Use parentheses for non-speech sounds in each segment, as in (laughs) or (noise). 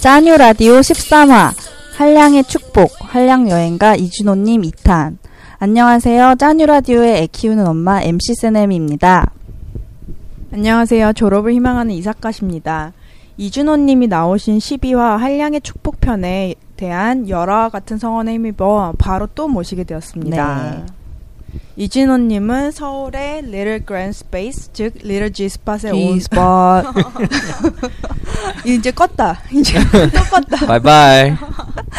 짜뉴 라디오 13화 한량의 축복 한량 여행가 이준호님 2탄 안녕하세요 짜뉴 라디오의 애 키우는 엄마 MC 세넴입니다. 안녕하세요. 졸업을 희망하는 이사카십니다. 이준호님이 나오신 12화 한량의 축복편에 대한 열화와 같은 성원에 힘입어 바로 또 모시게 되었습니다. 네. 이준호님은 서울의 Little Grand Space, 즉 Little G Spot에 온 (laughs) 이제 껐다. 이제 (laughs) 또 껐다. 바이바이.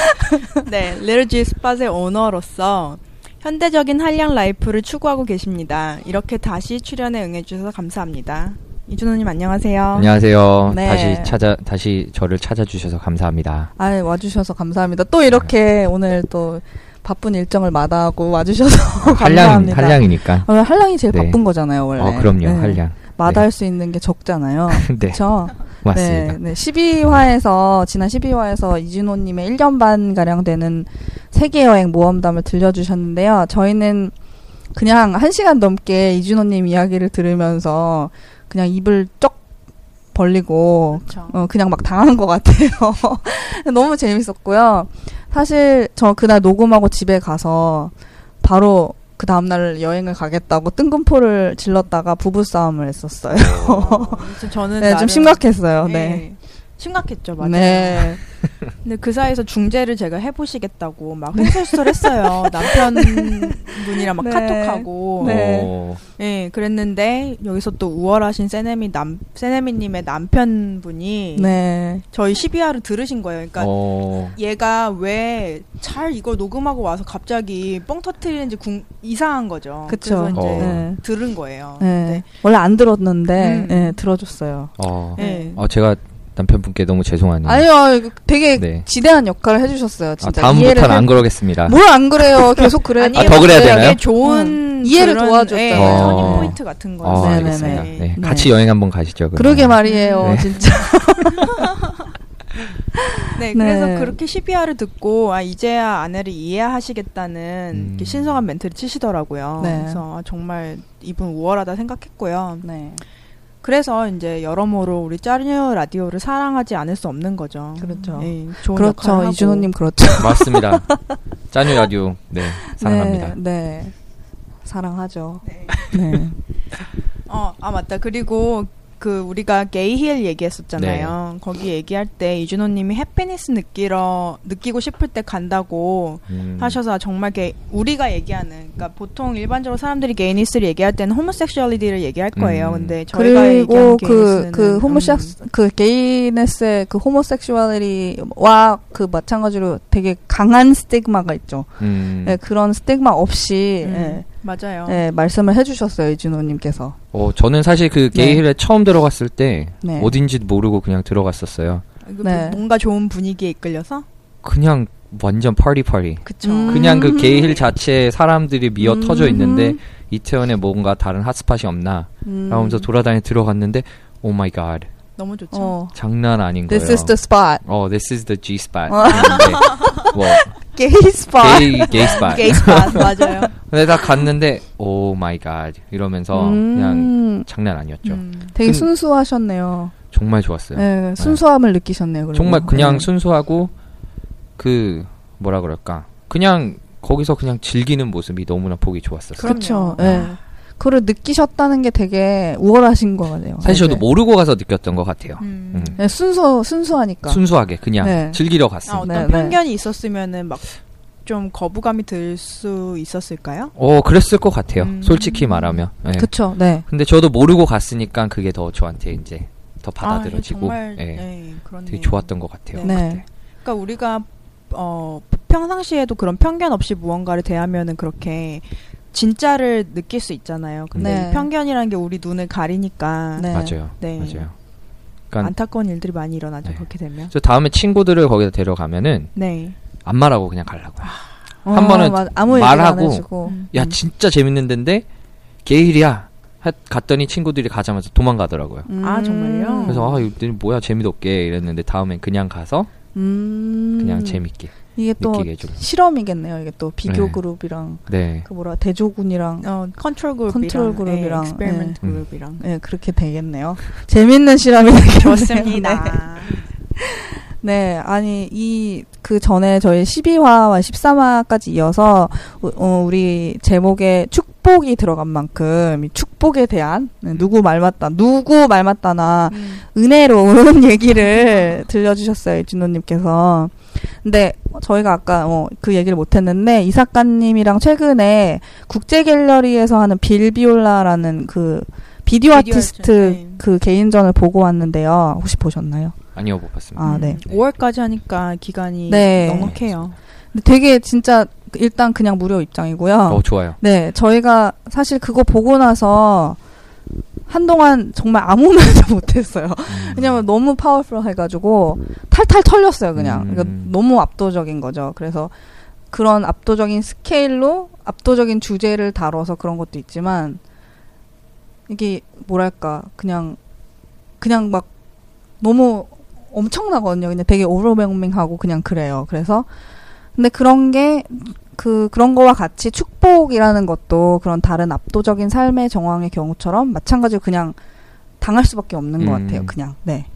(laughs) 네, Little G Spot의 오너로서 현대적인 한량 life를 추구하고 계십니다. 이렇게 다시 출연에 응해주셔서 감사합니다. 이준호님 안녕하세요. 안녕하세요. 네. 다시 찾아 다시 저를 찾아주셔서 감사합니다. 아 와주셔서 감사합니다. 또 이렇게 오늘 또 바쁜 일정을 마다하고 와주셔서 (laughs) 한량 감사합니다. 한량이니까. 어, 한량이 제일 네. 바쁜 거잖아요 원래. 어 그럼요 네. 한량. 마다할 수 있는 게 적잖아요. (laughs) 네 그렇죠. 맞습니다. 네, 네. 12화에서 지난 12화에서 이준호 님의 1년 반 가량 되는 세계 여행 모험담을 들려주셨는데요. 저희는 그냥 한 시간 넘게 이준호 님 이야기를 들으면서 그냥 입을 쩍 벌리고 그렇죠. 어, 그냥 막 당한 것 같아요. (laughs) 너무 재밌었고요. 사실 저 그날 녹음하고 집에 가서 바로 그 다음날 여행을 가겠다고 뜬금포를 질렀다가 부부싸움을 했었어요. (laughs) 그래서 저는 네, 좀 나름- 심각했어요. 네. 네. 심각했죠, 맞아요. 네. 근데 그 사이에서 중재를 제가 해보시겠다고 막 횡설수설 했어요. 남편분이랑 막 네. 카톡하고. 네. 어, 예, 그랬는데 여기서 또 우월하신 세네미 남 세네미님의 남편분이 네. 저희 12화를 들으신 거예요. 그러니까 어, 얘가 왜 잘 이걸 녹음하고 와서 갑자기 뻥 터트리는지 궁- 이상한 거죠. 그쵸. 그래서 이제 어. 네. 들은 거예요. 네. 원래 안 들었는데, 음. 네, 들어줬어요. 어, 네. 어 제가 남편분께 너무 죄송하네요. 아니요, 되게 네. 지대한 역할을 해주셨어요. 아, 진짜. 다음부터는 안 그러겠습니다. 뭘 안 그래요. 계속 그래. (laughs) 아니에요. 아, 더 그래야 되나요? 좋은 음, 이해를 그런, 도와줬잖아요. 예, 어. 포인트 같은 거예요. 어, 네네네. 알겠습니다. 네. 네. 같이 여행 한번 가시죠. 그러면. 그러게 말이에요, 네. 진짜. 네, (laughs) 네. 그래서 그렇게 12화를 듣고 아 이제야 아내를 이해하시겠다는 음. 신성한 멘트를 치시더라고요. 네. 그래서 아, 정말 이분 우월하다 생각했고요. 네. 그래서 이제 여러모로 우리 짜르뉴 라디오를 사랑하지 않을 수 없는 거죠. 그렇죠. 예, 좋은 역할을 그렇죠. 하고. 이준호님 그렇죠. (laughs) 맞습니다. 짜뉴 라디오 네 사랑합니다. 네. 네. 사랑하죠. 네. 네. 어, 아 맞다. 그리고 그 우리가 게이힐 얘기했었잖아요. 네. 거기 얘기할 때 이준호님이 happiness 느끼러 느끼고 싶을 때 간다고 음. 하셔서 정말 게 우리가 얘기하는 그러니까 보통 일반적으로 사람들이 gayness를 얘기할 때는 homosexuality를 얘기할 거예요. 음. 근데 저희가 그리고 얘기하는 그, gayness는 그, homosex, 음, 그, gayness의 그 homosexuality와 그 마찬가지로 되게 강한 stigma가 있죠. 음. 네, 그런 stigma 없이, 음, 예, 맞아요. 예, 말씀을 해주셨어요, 이준호님께서. 어, 저는 사실 그 게이힐에 처음 들어갔을 때 네. 어딘지 모르고 그냥 들어갔었어요. 네. 뭔가 좋은 분위기에 이끌려서 그냥 완전 파티 파티. 그쵸. 음. 그냥 그 게이힐 자체에 사람들이 미어 음. 터져 있는데 이태원에 뭔가 다른 핫스팟이 없나 음. 라면서 돌아다니 들어갔는데 oh my god 너무 좋죠. 어. 장난 아닌 거예요. This is the spot. 어, this is the G spot. 어. 뭐 gay spot. gay gay spot. gay spot (laughs) 맞아요. 근데 딱 갔는데 oh my god 이러면서 그냥 음, 장난 아니었죠. 음. 되게 근- 순수하셨네요. 정말 좋았어요. 네, 순수함을 느끼셨네요. 그리고. 정말 그냥 네. 순수하고 그 뭐라 그럴까 그냥 거기서 그냥 즐기는 모습이 너무나 보기 좋았었어요. 그렇죠. 그럼요. 예. 그걸 느끼셨다는 게 되게 우월하신 거 같아요. 사실 저도 네. 모르고 가서 느꼈던 것 같아요. 음. 음. 네, 순수 순수하니까. 순수하게 그냥 네. 즐기러 아, 갔습니다. 어떤 네, 네. 편견이 있었으면은 막 좀 거부감이 들 수 있었을까요? 어, 그랬을 것 같아요. 음. 솔직히 말하면. 네. 그쵸. 네. 근데 저도 모르고 갔으니까 그게 더 저한테 이제 더 아, 받아들여지고 정말 예, 네, 그렇네요. 되게 좋았던 것 같아요. 네. 네. 그러니까 우리가 어 평상시에도 그런 편견 없이 무언가를 대하면은 그렇게 진짜를 느낄 수 있잖아요. 근데 네. 이 편견이라는 게 우리 눈을 가리니까 네. 맞아요. 네. 맞아요. 그러니까 안타까운 일들이 많이 일어나죠. 네. 그렇게 되면. 저 다음에 친구들을 거기다 데려가면은 네. 안 말하고 그냥 가려고. 어, 한 번은 맞- 아무 말하고. 음. 야 진짜 재밌는 데인데 게이힐이야. 하- 갔더니 친구들이 가자마자 도망가더라고요. 아, 정말요? 그래서 아 얘들 뭐야 재미도 없게 이랬는데 다음엔 그냥 가서 음. 그냥 재밌게 이게 또. 실험이겠네요. 이게 또 비교 네. 그룹이랑 네. 그 뭐라 대조군이랑 어, control group이랑 control group이랑, 네, 네. 그룹이랑 네, 그렇게 되겠네요. (laughs) 재밌는 실험이 되겠네요. 좋습니다. 네, 아니 이 그 전에 저희 12화와 13화까지 이어서 우- 어, 우리 제목에 축복이 들어간 만큼 이 축복에 대한 네, 누구 말 맞다, 누구 말 맞다나 음. 은혜로운 (laughs) 얘기를 들려주셨어요, 이준호님께서. 근데 저희가 아까 어, 그 얘기를 못했는데 이 작가님이랑 최근에 국제 갤러리에서 하는 빌 비올라라는 그 비디오 비디오 아티스트 네. 그 개인전을 보고 왔는데요. 혹시 보셨나요? 아니요 못 봤습니다. 아, 네. 5월까지 하니까 기간이 네. 넉넉해요. 근데 되게 진짜 일단 그냥 무료 입장이고요. 어 좋아요. 네, 저희가 사실 그거 보고 나서 한동안 정말 아무 말도 (laughs) 못했어요. 음. 왜냐면 너무 파워풀 해가지고 탈탈 털렸어요, 그냥. 음. 그러니까 너무 압도적인 거죠. 그래서 그런 압도적인 스케일로 압도적인 주제를 다뤄서 그런 것도 있지만 이게 뭐랄까 그냥 그냥 막 너무 엄청나거든요. 그냥 되게 오버웨밍하고 그냥 그래요. 그래서 근데 그런 게 그 그런 거와 같이 축복이라는 것도 그런 다른 압도적인 삶의 정황의 경우처럼 마찬가지로 그냥 당할 수밖에 없는 것 음. 같아요. 그냥 네.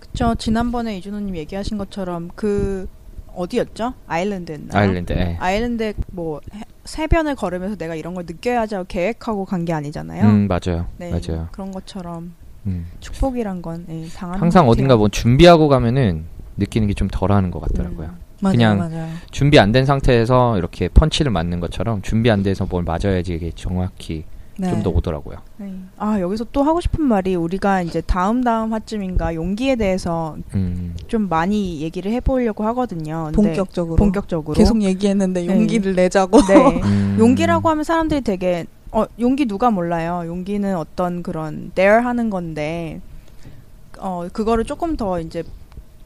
그쵸. 지난번에 이준호님 얘기하신 것처럼 그 어디였죠? 아일랜드였나요? 아일랜드. 예. 아일랜드 뭐 해- 세변을 걸으면서 내가 이런 걸 느껴야지 하고 계획하고 간 게 아니잖아요. 음 맞아요. 네, 맞아요. 그런 것처럼 음. 축복이란 건 예, 당하는 항상 것 어딘가. 뭐 준비하고 가면은 느끼는 게 좀 덜하는 것 같더라고요. 음. 맞아요, 그냥 맞아요. 준비 안 된 상태에서 이렇게 펀치를 맞는 것처럼 준비 안 돼서 뭘 맞아야지 이게 정확히 네. 좀더 오더라고요. 네. 아 여기서 또 하고 싶은 말이 우리가 이제 다음 다음 화쯤인가 용기에 대해서 음. 좀 많이 얘기를 해보려고 하거든요. 본격적으로 본격적으로 계속 얘기했는데 네. 용기를 내자고. 네. (laughs) 음. 용기라고 하면 사람들이 되게 어 용기 누가 몰라요. 용기는 어떤 그런 dare 하는 건데 어 그거를 조금 더 이제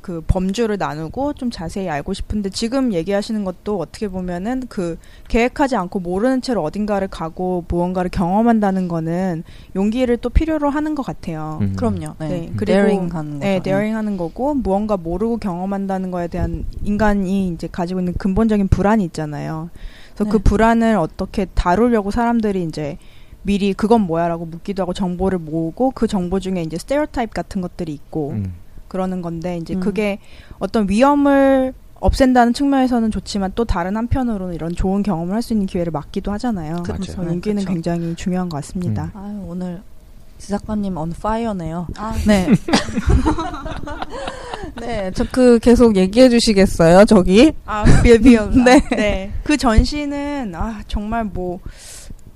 그 범주를 나누고 좀 자세히 알고 싶은데 지금 얘기하시는 것도 어떻게 보면은 그 계획하지 않고 모르는 채로 어딘가를 가고 무언가를 경험한다는 거는 용기를 또 필요로 하는 것 같아요. 음. 그럼요. 네. 네, 그리고 daring 하는. 네, 데어링 하는 거고 무언가 모르고 경험한다는 거에 대한 인간이 이제 가지고 있는 근본적인 불안이 있잖아요. 그래서 그 네. 불안을 어떻게 다루려고 사람들이 이제 미리 그건 뭐야라고 묻기도 하고 정보를 모으고 그 정보 중에 이제 스테레오타입 같은 것들이 있고 음. 그러는 건데 이제 음. 그게 어떤 위험을 없앤다는 측면에서는 좋지만 또 다른 한편으로는 이런 좋은 경험을 할 수 있는 기회를 막기도 하잖아요. 그래서 용기는 그쵸. 굉장히 중요한 것 같습니다. 음. 아유, 오늘 지 작가님 on fire네요. 아, 네. (laughs) 네, 저 그 계속 얘기해 주시겠어요, 저기? 아, 빌비올. (laughs) 네. 네. 그 전시는 아 정말 뭐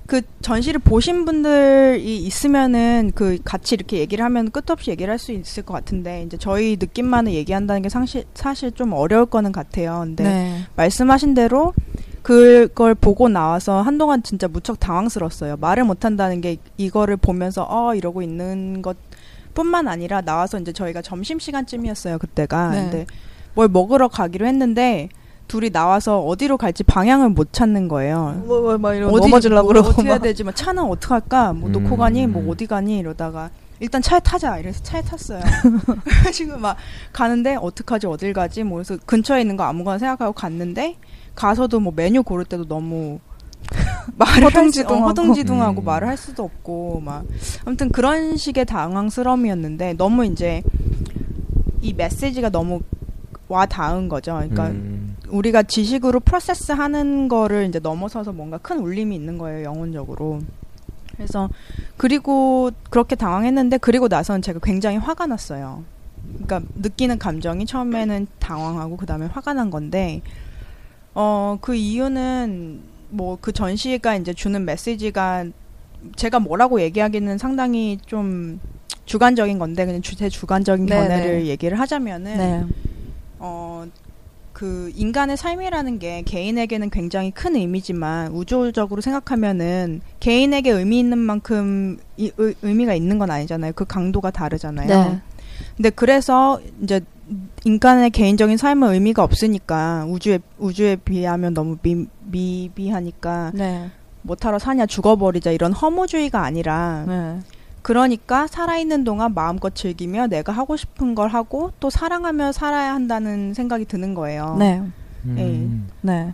그 전시를 보신 분들이 있으면은 그 같이 이렇게 얘기를 하면 끝없이 얘기를 할 수 있을 것 같은데 이제 저희 느낌만을 얘기한다는 게 사실 사실 좀 어려울 거는 같아요. 근데 네. 말씀하신 대로 그걸 보고 나와서 한동안 진짜 무척 당황스러웠어요. 말을 못 한다는 게 이거를 보면서 어 이러고 있는 것 뿐만 아니라 나와서 이제 저희가 점심 시간쯤이었어요, 그때가. 네. 근데 뭘 먹으러 가기로 했는데 둘이 나와서 어디로 갈지 방향을 못 찾는 거예요. 뭐, 뭐, 막 이러고 어디 넘어지려고 뭐 그러고. 어떻게 해야 막. 되지? 뭐 차는 어떻게 할까? 뭐 놓고 음. 가니? 뭐 어디 가니? 이러다가 일단 차에 타자. 이래서 차에 탔어요. (laughs) (laughs) 그래가지고 막 가는데 어떡하지? 어딜 가지? 뭐 그래서 근처에 있는 거 아무거나 생각하고 갔는데 가서도 뭐 메뉴 고를 때도 너무 (laughs) 말을 허둥지둥하고. 어, 허둥지둥하고 음. 말을 할 수도 없고 막 아무튼 그런 식의 당황스러움이었는데 너무 이제 이 메시지가 너무 와 닿은 거죠. 그러니까 음. 우리가 지식으로 프로세스 하는 거를 이제 넘어서서 뭔가 큰 울림이 있는 거예요, 영혼적으로. 그래서, 그리고 그렇게 당황했는데, 그리고 나서는 제가 굉장히 화가 났어요. 그러니까 느끼는 감정이 처음에는 당황하고, 그 다음에 화가 난 건데, 어, 그 이유는 뭐 그 전시가 이제 주는 메시지가 제가 뭐라고 얘기하기는 상당히 좀 주관적인 건데, 그냥 주, 제 주관적인 네, 견해를 네. 얘기를 하자면은, 네. 어, 그 인간의 삶이라는 게 개인에게는 굉장히 큰 의미지만 우주적으로 생각하면은 개인에게 의미 있는 만큼 이, 의, 의미가 있는 건 아니잖아요. 그 강도가 다르잖아요. 네. 근데 그래서 이제 인간의 개인적인 삶은 의미가 없으니까 우주에 우주에 비하면 너무 미, 미비하니까 네. 못하러 사냐 죽어버리자 이런 허무주의가 아니라 네. 그러니까 살아있는 동안 마음껏 즐기며 내가 하고 싶은 걸 하고 또 사랑하며 살아야 한다는 생각이 드는 거예요. 네. 음. 네.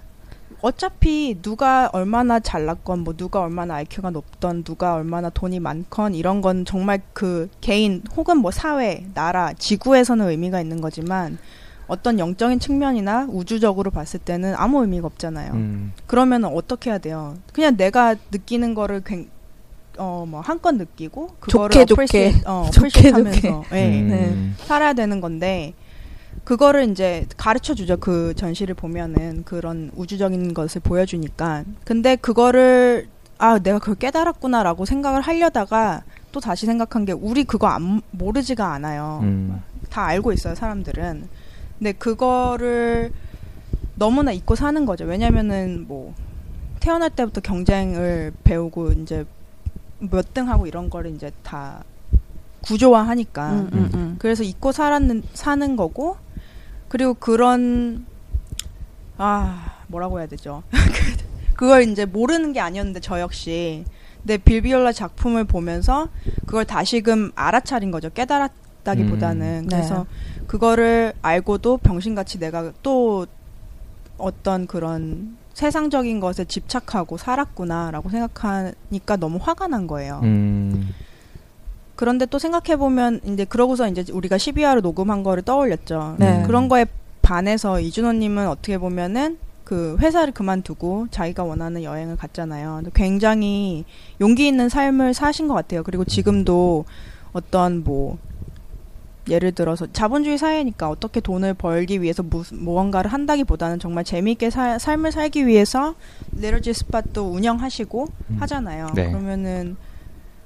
어차피 누가 얼마나 잘났건 뭐 누가 얼마나 IQ가 높던 누가 얼마나 돈이 많건 이런 건 정말 그 개인 혹은 뭐 사회, 나라, 지구에서는 의미가 있는 거지만 어떤 영적인 측면이나 우주적으로 봤을 때는 아무 의미가 없잖아요. 음. 그러면 어떻게 해야 돼요? 그냥 내가 느끼는 거를 굉 어뭐 한껏 느끼고 그거를 좋게, 좋게. appreciate, 어, (laughs) 좋게. 하면서 예, 음. 살아야 되는 건데 그거를 이제 가르쳐 주죠. 그 전시를 보면은 그런 우주적인 것을 보여주니까. 근데 그거를 아, 내가 그걸 깨달았구나라고 생각을 하려다가 또 다시 생각한 게 우리 그거 안 모르지가 않아요. 음. 다 알고 있어요, 사람들은. 근데 그거를 너무나 잊고 사는 거죠. 왜냐면은 뭐 태어날 때부터 경쟁을 배우고 이제 몇 등 하고 이런 거를 이제 다 구조화하니까 음, 음, 음. 그래서 잊고 살았는 사는 거고 그리고 그런 아 뭐라고 해야 되죠? (laughs) 그걸 이제 모르는 게 아니었는데 저 역시 근데 빌비올라 작품을 보면서 그걸 다시금 알아차린 거죠. 깨달았다기보다는. 음. 그래서 그거를 알고도 병신같이 내가 또 어떤 그런 세상적인 것에 집착하고 살았구나라고 생각하니까 너무 화가 난 거예요. 음. 그런데 또 생각해 보면 이제 그러고서 이제 우리가 12화로 녹음한 거를 떠올렸죠. 네. 그런 거에 반해서 이준호님은 어떻게 보면은 그 회사를 그만두고 자기가 원하는 여행을 갔잖아요. 굉장히 용기 있는 삶을 사신 것 같아요. 그리고 지금도 어떤 뭐 예를 들어서 자본주의 사회니까 어떻게 돈을 벌기 위해서 무슨 무언가를 한다기보다는 정말 재미있게 사- 삶을 살기 위해서 레러지 스팟도 운영하시고 음. 하잖아요. 네. 그러면은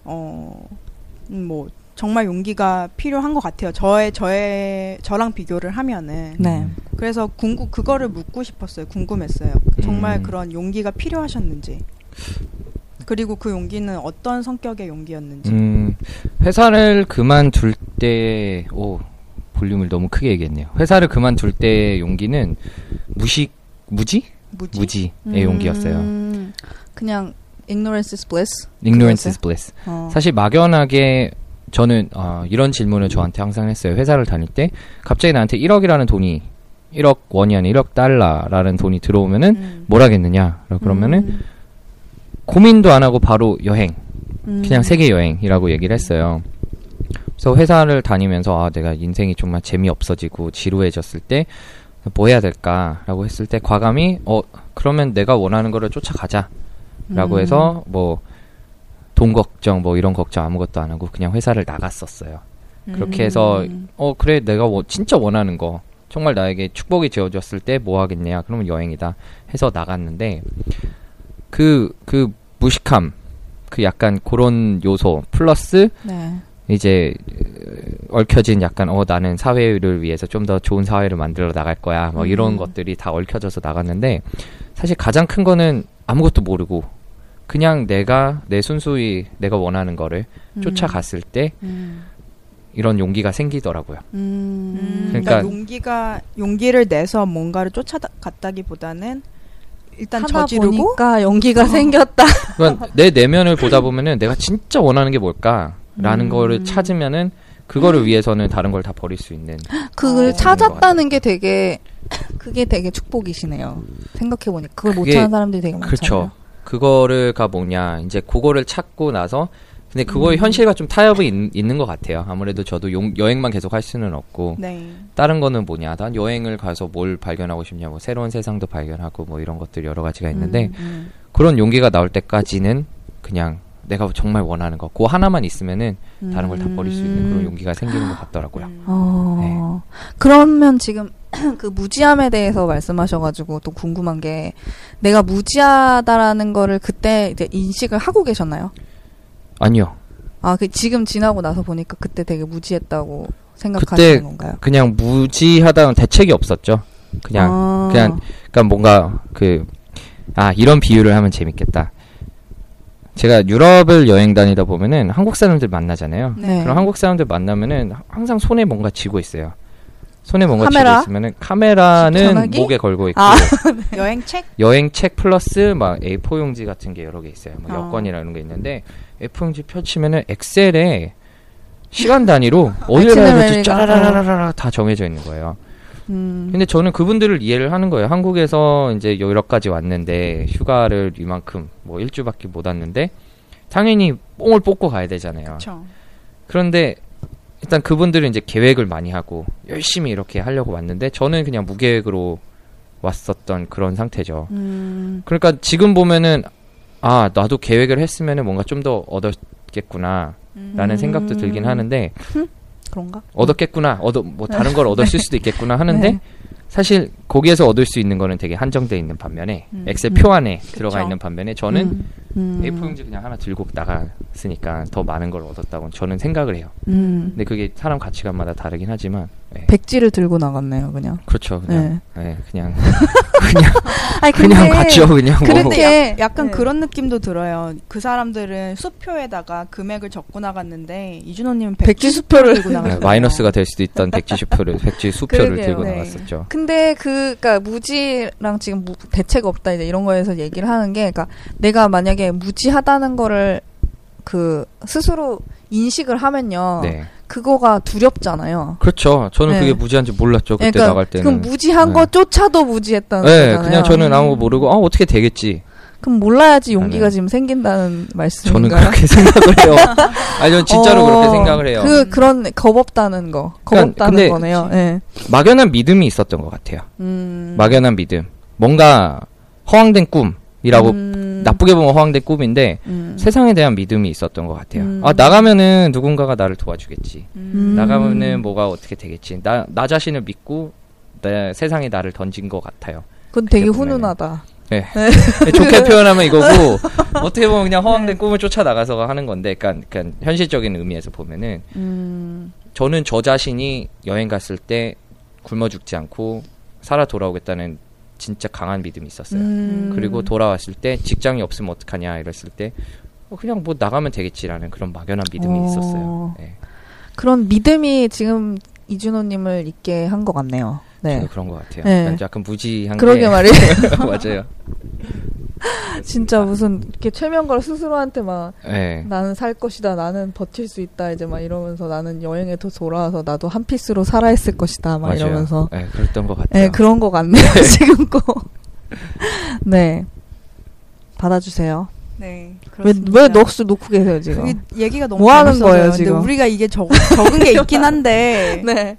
어뭐 정말 용기가 필요한 것 같아요. 저의 저의 저랑 비교를 하면은 네. 그래서 궁금 그거를 묻고 싶었어요. 궁금했어요. 정말 음. 그런 용기가 필요하셨는지. 그리고 그 용기는 어떤 성격의 용기였는지. 음, 회사를 그만둘 때, 오, 볼륨을 너무 크게 얘기했네요. 회사를 그만둘 때 용기는 무식, 무지? 무지? 무지의 예, 용기였어요. 음, 그냥 ignorance is bliss. ignorance is bliss. 어. 사실 막연하게 저는 어, 이런 질문을 저한테 항상 했어요. 회사를 다닐 때 갑자기 나한테 1억이라는 돈이 1억 원이 아니라 1억 달러라는 돈이 들어오면은 음. 뭘 하겠느냐? 그러면은 음, 고민도 안 하고 바로 여행, 음. 그냥 세계 여행이라고 얘기를 했어요. 그래서 회사를 다니면서 아 내가 인생이 정말 재미없어지고 지루해졌을 때 뭐 해야 될까라고 했을 때 과감히 어 그러면 내가 원하는 거를 쫓아가자라고 음. 해서 뭐 돈 걱정 뭐 이런 걱정 아무것도 안 하고 그냥 회사를 나갔었어요. 그렇게 해서 음. 어 그래 내가 워- 진짜 원하는 거 정말 나에게 축복이 지어졌을 때 뭐 하겠냐 그러면 여행이다 해서 나갔는데 그그 무식함 그 약간 그런 요소 플러스 네. 이제 어, 얽혀진 약간 어 나는 사회를 위해서 좀 더 좋은 사회를 만들어 나갈 거야 뭐 이런 음. 것들이 다 얽혀져서 나갔는데 사실 가장 큰 거는 아무것도 모르고 그냥 내가 내 순수히 내가 원하는 거를 쫓아갔을 때 음. 이런 용기가 생기더라고요. 음. 음, 그러니까- 그러니까, 용기가 용기를 내서 뭔가를 쫓아갔다기보다는 일단 저지르고 보니까 용기가 생겼다. (laughs) 그러니까 내 내면을 보다 보면은 내가 진짜 원하는 게 뭘까라는 음. 거를 찾으면은 그거를 위해서는 다른 걸 다 버릴 수 있는. 그걸 어. 찾았다는 게 되게 (coughs) 그게 되게 축복이시네요. 생각해 보니까 그걸 못 그게- 찾는 사람들이 되게 많잖아요. 그렇죠. 그거를가 뭐냐 이제 그거를 찾고 나서 근데 그거의 음. 현실과 좀 타협이 있, 는것 같아요. 아무래도 저도 용- 여행만 계속 할 수는 없고 네. 다른 거는 뭐냐 난 여행을 가서 뭘 발견하고 싶냐 뭐 새로운 세상도 발견하고 뭐 이런 것들 여러 가지가 있는데 음, 음. 그런 용기가 나올 때까지는 그냥 내가 정말 원하는 거, 그 하나만 있으면은 다른 걸 다 버릴 수 있는 그런 음. 용기가 생기는 것 같더라고요. 음. 어. 그러면 지금 (clears throat) 그 무지함에 대해서 말씀하셔가지고 또 궁금한 게 내가 무지하다라는 거를 그때 이제 인식을 하고 계셨나요? 아니요, 아, 그 지금 지나고 나서 보니까 그때 되게 무지했다고 그때 생각하시는 건가요? 그냥 무지하다는 대책이 없었죠. 그냥 아. 그냥 그러니까 뭔가 그 아 이런 비유를 하면 재밌겠다. 제가 유럽을 여행 다니다 보면은 한국 사람들 만나잖아요. 네. 그럼 한국 사람들 만나면은 항상 손에 뭔가 쥐고 있어요. 손에 뭔가 카메라? 있으면은 카메라는 전화기? 목에 걸고 있고 아. (laughs) 여행 책? 여행책 플러스 막 A4 용지 같은 게 여러 개 있어요. 뭐 어. 여권이라는 게 있는데 A4 용지 펼치면은 엑셀에 시간 단위로 (laughs) 어디를 가야 될지 짜라라라라 다 정해져 있는 거예요. 음. 근데 저는 그분들을 이해를 하는 거예요. 한국에서 이제 유럽까지 왔는데 휴가를 이만큼 뭐 일주밖에 못 왔는데 당연히 뽕을 뽑고 가야 되잖아요. 그렇죠. 그런데 일단 그분들은 이제 계획을 많이 하고 열심히 이렇게 하려고 왔는데 저는 그냥 무계획으로 왔었던 그런 상태죠. 음. 그러니까 지금 보면은 아 나도 계획을 했으면은 뭔가 좀 더 얻었겠구나 라는 음. 생각도 들긴 하는데 그런가? 얻었겠구나 얻어 뭐 다른 걸 얻었을 수도 있겠구나 (laughs) 하는데 네. 사실 거기에서 얻을 수 있는 거는 되게 한정돼 있는 반면에 음. 엑셀 표 안에 들어가 그쵸. 있는 반면에 저는 음. 음. A4 용지 그냥 하나 들고 나갔으니까 더 많은 걸 얻었다고 저는 생각을 해요. 음. 근데 그게 사람 가치관마다 다르긴 하지만 네. 백지를 들고 나갔네요, 그냥. 그렇죠. 그냥 네. 네, 그냥 (laughs) 그냥 (laughs) 아니, 그냥 갔죠. 그냥 뭐. 그렇게 약간 네. 그런 느낌도 들어요. 그 사람들은 수표에다가 금액을 적고 나갔는데 이준호님은 백지 백지 수표를 들고 네, 나갔어요. 마이너스가 될 수도 있던 백지 수표를 백지 수표를 그러게요. 들고 네. 나갔었죠. 근데 그, 그니까, 무지랑 지금 무- 대책 없다, 이제 이런 거에서 얘기를 하는 게, 그니까, 내가 만약에 무지하다는 거를, 그, 스스로 인식을 하면요. 네. 그거가 두렵잖아요. 그렇죠. 저는 네. 그게 무지한지 몰랐죠. 그때 그러니까 나갈 때는. 그럼 무지한 네. 거조차도 무지했다는 네, 거잖아요. 그냥 저는 아무 거 모르고 아 어떻게 되겠지. 그럼 몰라야지 용기가 네. 지금 생긴다는 저는 말씀인가요? 그렇게 (laughs) 생각을 해요. 아니 전 진짜로 어, 그렇게 생각을 해요. 그 그런 겁 없다는 거, 겁 그러니까 없다는 근데 거네요. 예. 막연한 믿음이 있었던 것 같아요. 음. 막연한 믿음. 뭔가 허황된 꿈이라고 음. 나쁘게 보면 허황된 꿈인데 음. 세상에 대한 믿음이 있었던 것 같아요. 음. 아 나가면은 누군가가 나를 도와주겠지. 음. 나가면은 뭐가 어떻게 되겠지. 나 나 자신을 믿고 내 세상에 나를 던진 것 같아요. 그건 되게 보면은. 훈훈하다. 네. 좋게 (laughs) 표현하면 이거고 (laughs) 어떻게 보면 그냥 허황된 꿈을 쫓아 나가서 하는 건데, 그러니까, 그러니까 현실적인 의미에서 보면은 음. 저는 저 자신이 여행 갔을 때 굶어 죽지 않고 살아 돌아오겠다는 진짜 강한 믿음이 있었어요. 음. 그리고 돌아왔을 때 직장이 없으면 어떡하냐 이랬을 때 어, 그냥 뭐 나가면 되겠지라는 그런 막연한 믿음이 어. 있었어요. 네. 그런 믿음이 지금 이준호님을 있게 한 것 같네요. 네. 저도 그런 것 같아요. 네. 약간, 무지한 그러게 게 말이에요. (laughs) 맞아요. (laughs) 진짜 무슨 이렇게 최명걸 스스로한테 막 네. 나는 살 것이다, 나는 버틸 수 있다 이제 막 이러면서 나는 여행에도 돌아와서 나도 한 피스로 살아있을 것이다 막 맞아요. 이러면서 네, 그랬던 것 같아요. 네 그런 것 같네요 (laughs) 지금 꼭. 네 받아주세요. 네. 왜 그렇습니다. 왜 넋을 놓고 계세요 지금? 얘기가 너무 뭐 하는. 거예요, 지금? 우리가 이게 적, 적은 게 있긴 한데. 네.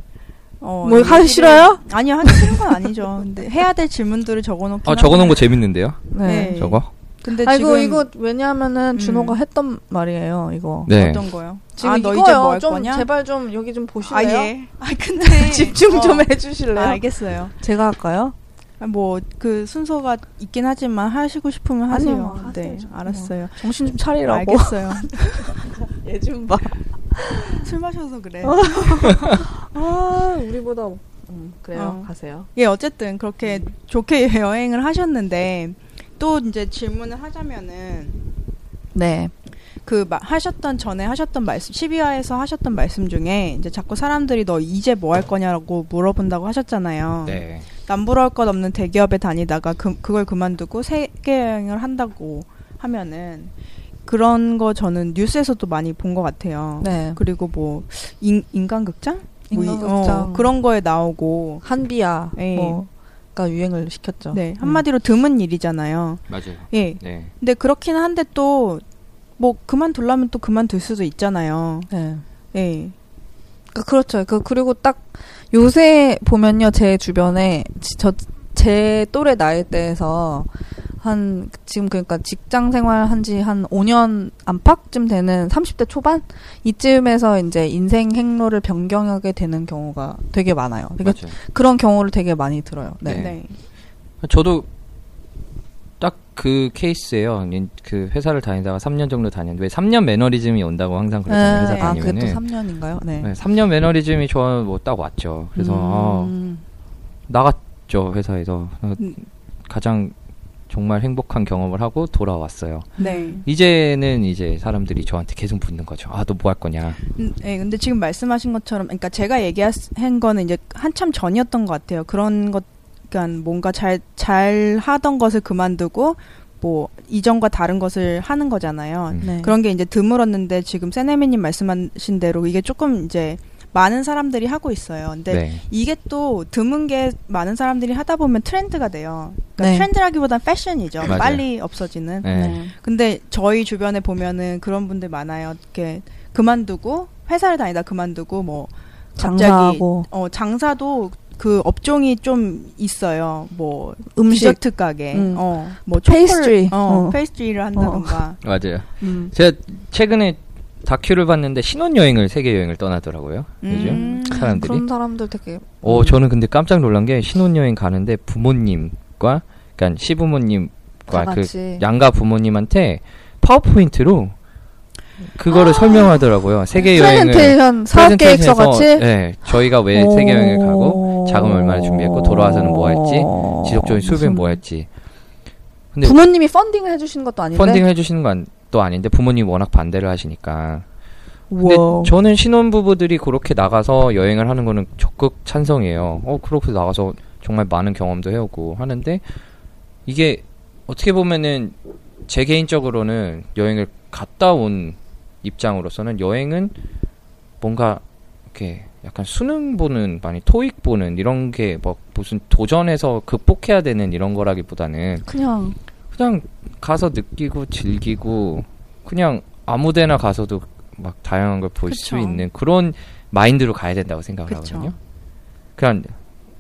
어, 뭐이 하기 싫어요? 아니요, 하기 싫은 건 아니죠. 근데 해야 될 질문들을 적어놓긴 아, 적어놓은 거. 재밌는데요? 네. 네. 저거? 근데 아이고 지금 이거 왜냐하면은 음. 준호가 했던 말이에요 이거. 네. 어떤 거요? 지금 아, 너 이거요. 이제 뭐할좀 거냐? 제발 좀 여기 좀 아, 보실래요? 예. 아, 근데 (laughs) 집중 좀 어. 해주실래요? 아, 알겠어요. 제가 할까요? 뭐그 순서가 있긴 하지만 하시고 싶으면 하세요. 아니요, 하세요, 네, 좀. 알았어요. 정신 좀 차리라고. 알겠어요. 얘 (laughs) 좀 봐. (laughs) 술 마셔서 그래. (laughs) 아 우리보다 음, 그래요. 어. 가세요. 예, 어쨌든 그렇게 좋게 (laughs) 여행을 하셨는데 또 이제 질문을 하자면은 네. 그 마- 하셨던 전에 하셨던 말씀 12화에서 하셨던 말씀 중에 이제 자꾸 사람들이 너 이제 뭐 할 거냐라고 물어본다고 하셨잖아요. 네. 남부러울 것 없는 대기업에 다니다가 그, 그걸 그만두고 세계 여행을 한다고 하면은 그런 거 저는 뉴스에서도 많이 본 것 같아요. 네. 그리고 뭐 인, 인간극장? 뭐 이- 인간극장. 어, 그런 거에 나오고 한비야 예. 뭐가 유행을 시켰죠. 네 음. 한마디로 드문 일이잖아요. 맞아요. 예. 네. 근데 그렇긴 한데 또 뭐 그만둘라면 또 그만둘 수도 있잖아요. 네. 예. 그 그렇죠. 그 그리고 딱 요새 보면요, 제 주변에 저 제 또래 나이대에서 한 지금 그러니까 직장 생활 한 지 한 5년 안팎쯤 되는 30대 초반 이쯤에서 이제 인생 행로를 변경하게 되는 경우가 되게 많아요. 그러니까 맞아요. 그런 경우를 되게 많이 들어요. 네. 네. 네. 저도 딱 그 케이스예요. 인- 그 회사를 다니다가 3년 정도 다녔는데 왜 3년 매너리즘이 온다고 항상 그러잖아요. 회사 아, 그게 또 다니면은. 3년인가요? 네. 네, 3년 매너리즘이 저는 뭐 딱 왔죠. 그래서 아, 음, 나가 있죠 회사에서 어, 음. 가장 정말 행복한 경험을 하고 돌아왔어요. 네. 이제는 이제 사람들이 저한테 계속 묻는 거죠. 아 너 뭐 할 거냐? 음, 네, 근데 지금 말씀하신 것처럼, 그러니까 제가 얘기한 거는 이제 한참 전이었던 것 같아요. 그런 것, 그러니까 뭔가 잘, 잘 하던 것을 그만두고, 뭐, 이전과 다른 것을 하는 거잖아요. 음. 네. 그런 게 이제 드물었는데, 지금 세네미님 말씀하신 대로 이게 조금 이제 많은 사람들이 하고 있어요. 근데 네. 이게 또 드문 게 많은 사람들이 하다 보면 트렌드가 돼요. 그러니까 네. 트렌드라기보단 패션이죠. 맞아요. 빨리 없어지는. 네. 네. 근데 저희 주변에 보면은 그런 분들 많아요. 이렇게 그만두고 회사를 다니다 그만두고 뭐 갑자기 장사하고 어 장사도 그 업종이 좀 있어요. 뭐 음식 디저트 가게, 음. 어뭐 페이스트리. 어, 어. 페이스트리를 한다던가. (laughs) 맞아요. 음. 제가 최근에 다큐를 봤는데 신혼여행을 세계 여행을 떠나더라고요. 요즘 음. 사람들이. 그런 사람들 되게 어 저는 근데 깜짝 놀란 게 신혼여행 가는데 부모님과 그러니까 시부모님과 다그 양가 부모님한테 파워포인트로 그거를 설명하더라고요. 세계 여행을 프레젠테이션 사업 계획서 같이 네, 저희가 왜 세계 여행을 가고 자금 얼마나 준비했고 돌아와서는 뭐 할지 지속적인 수입은 뭐 할지 근데 부모님이 펀딩을 해주시는 것도 아닌데 펀딩 해주시는 건 또 아닌데 부모님 워낙 반대를 하시니까 근데 우와. 저는 신혼부부들이 그렇게 나가서 여행을 하는 거는 적극 찬성이에요. 어, 그렇게 나가서 정말 많은 경험도 해오고 하는데 이게 어떻게 보면은 제 개인적으로는 여행을 갔다 온 입장으로서는 여행은 뭔가 이렇게 약간 수능 보는 많이 토익 보는 이런 게 뭐 무슨 도전해서 극복해야 되는 이런 거라기보다는 그냥 그냥 가서 느끼고 즐기고 그냥 아무데나 가서도 막 다양한 걸 볼 수. 있는 그런 마인드로 가야 된다고 생각을 그쵸. 하거든요. 그냥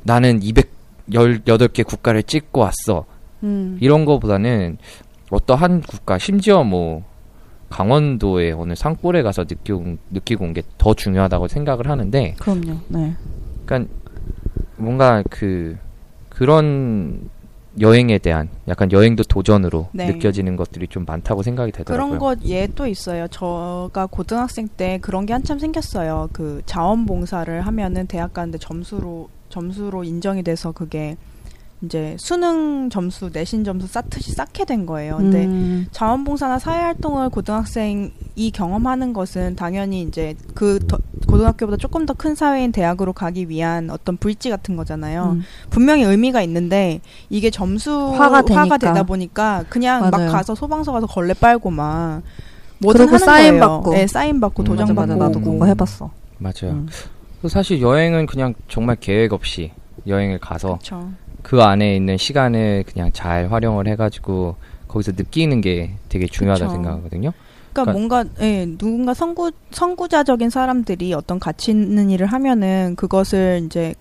나는 218개 국가를 찍고 왔어. 음. 이런 거보다는 어떠한 국가 심지어 뭐 강원도의 어느 산골에 가서 느끼고, 느끼고 온 게 더 중요하다고 생각을 하는데 그럼요. 네. 그러니까 뭔가 그 그런 여행에 대한 약간 여행도 도전으로 네. 느껴지는 것들이 좀 많다고 생각이 되더라고요. 그런 것예또 있어요. 저가 고등학생 때 그런 게 한참 생겼어요. 그 자원봉사를 하면은 대학 가는데 점수로 점수로 인정이 돼서 그게 이제 수능 점수, 내신 점수 쌓듯이 쌓게 된 거예요. 근데 음. 자원봉사나 사회활동을 고등학생이 경험하는 것은 당연히 이제 그 더- 고등학교보다 조금 더 큰 사회인 대학으로 가기 위한 어떤 브릿지 같은 거잖아요. 음. 분명히 의미가 있는데 이게 점수 화가 화가 되니까. 되다 보니까 그냥 막 맞아요. 가서 소방서 가서 걸레 빨고 막 뭐든 그리고 하는 사인 거예요. 받고. 네, 사인 받고 음, 도장 맞아 받고 맞아 나도. 그거 해봤어. 맞아요. 음. 그래서 사실 여행은 그냥 정말 계획 없이 여행을 가서 그렇죠. 그 안에 있는 시간을 그냥 잘 활용을 해가지고 거기서 느끼는 게 되게 중요하다 그쵸. 생각하거든요. 그러니까 그러니까- 뭔가 예, 누군가 선구 선구자적인 사람들이 어떤 가치 있는 일을 하면은 그것을 이제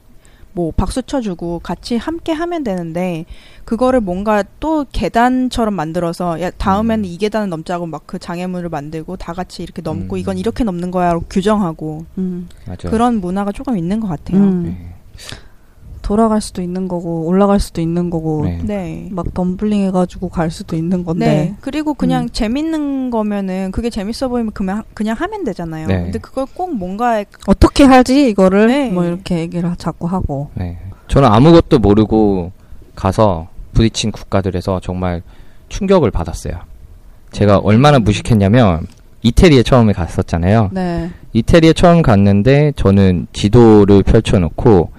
뭐 박수 쳐주고 같이 함께 하면 되는데 그거를 뭔가 또 계단처럼 만들어서 야 다음에는 음. 이 계단을 넘자고 막 그 장애물을 만들고 다 같이 이렇게 넘고 음. 이건 이렇게 넘는 거야라고 규정하고 음. 맞아요. 그런 문화가 조금 있는 것 같아요. 음. 네. 돌아갈 수도 있는 거고 올라갈 수도 있는 거고 네. 네. 막 덤블링 해가지고 갈 수도 있는 건데 네. 그리고 그냥 음. 재밌는 거면은 그게 재밌어 보이면 그냥 그냥 하면 되잖아요. 네. 근데 그걸 꼭 뭔가에 어떻게 하지 이거를 네. 뭐 이렇게 얘기를 자꾸 하고 네. 저는 아무것도 모르고 가서 부딪힌 국가들에서 정말 충격을 받았어요. 제가 얼마나 무식했냐면 이태리에 처음에 갔었잖아요. 네 이태리에 처음 갔는데 저는 지도를 펼쳐놓고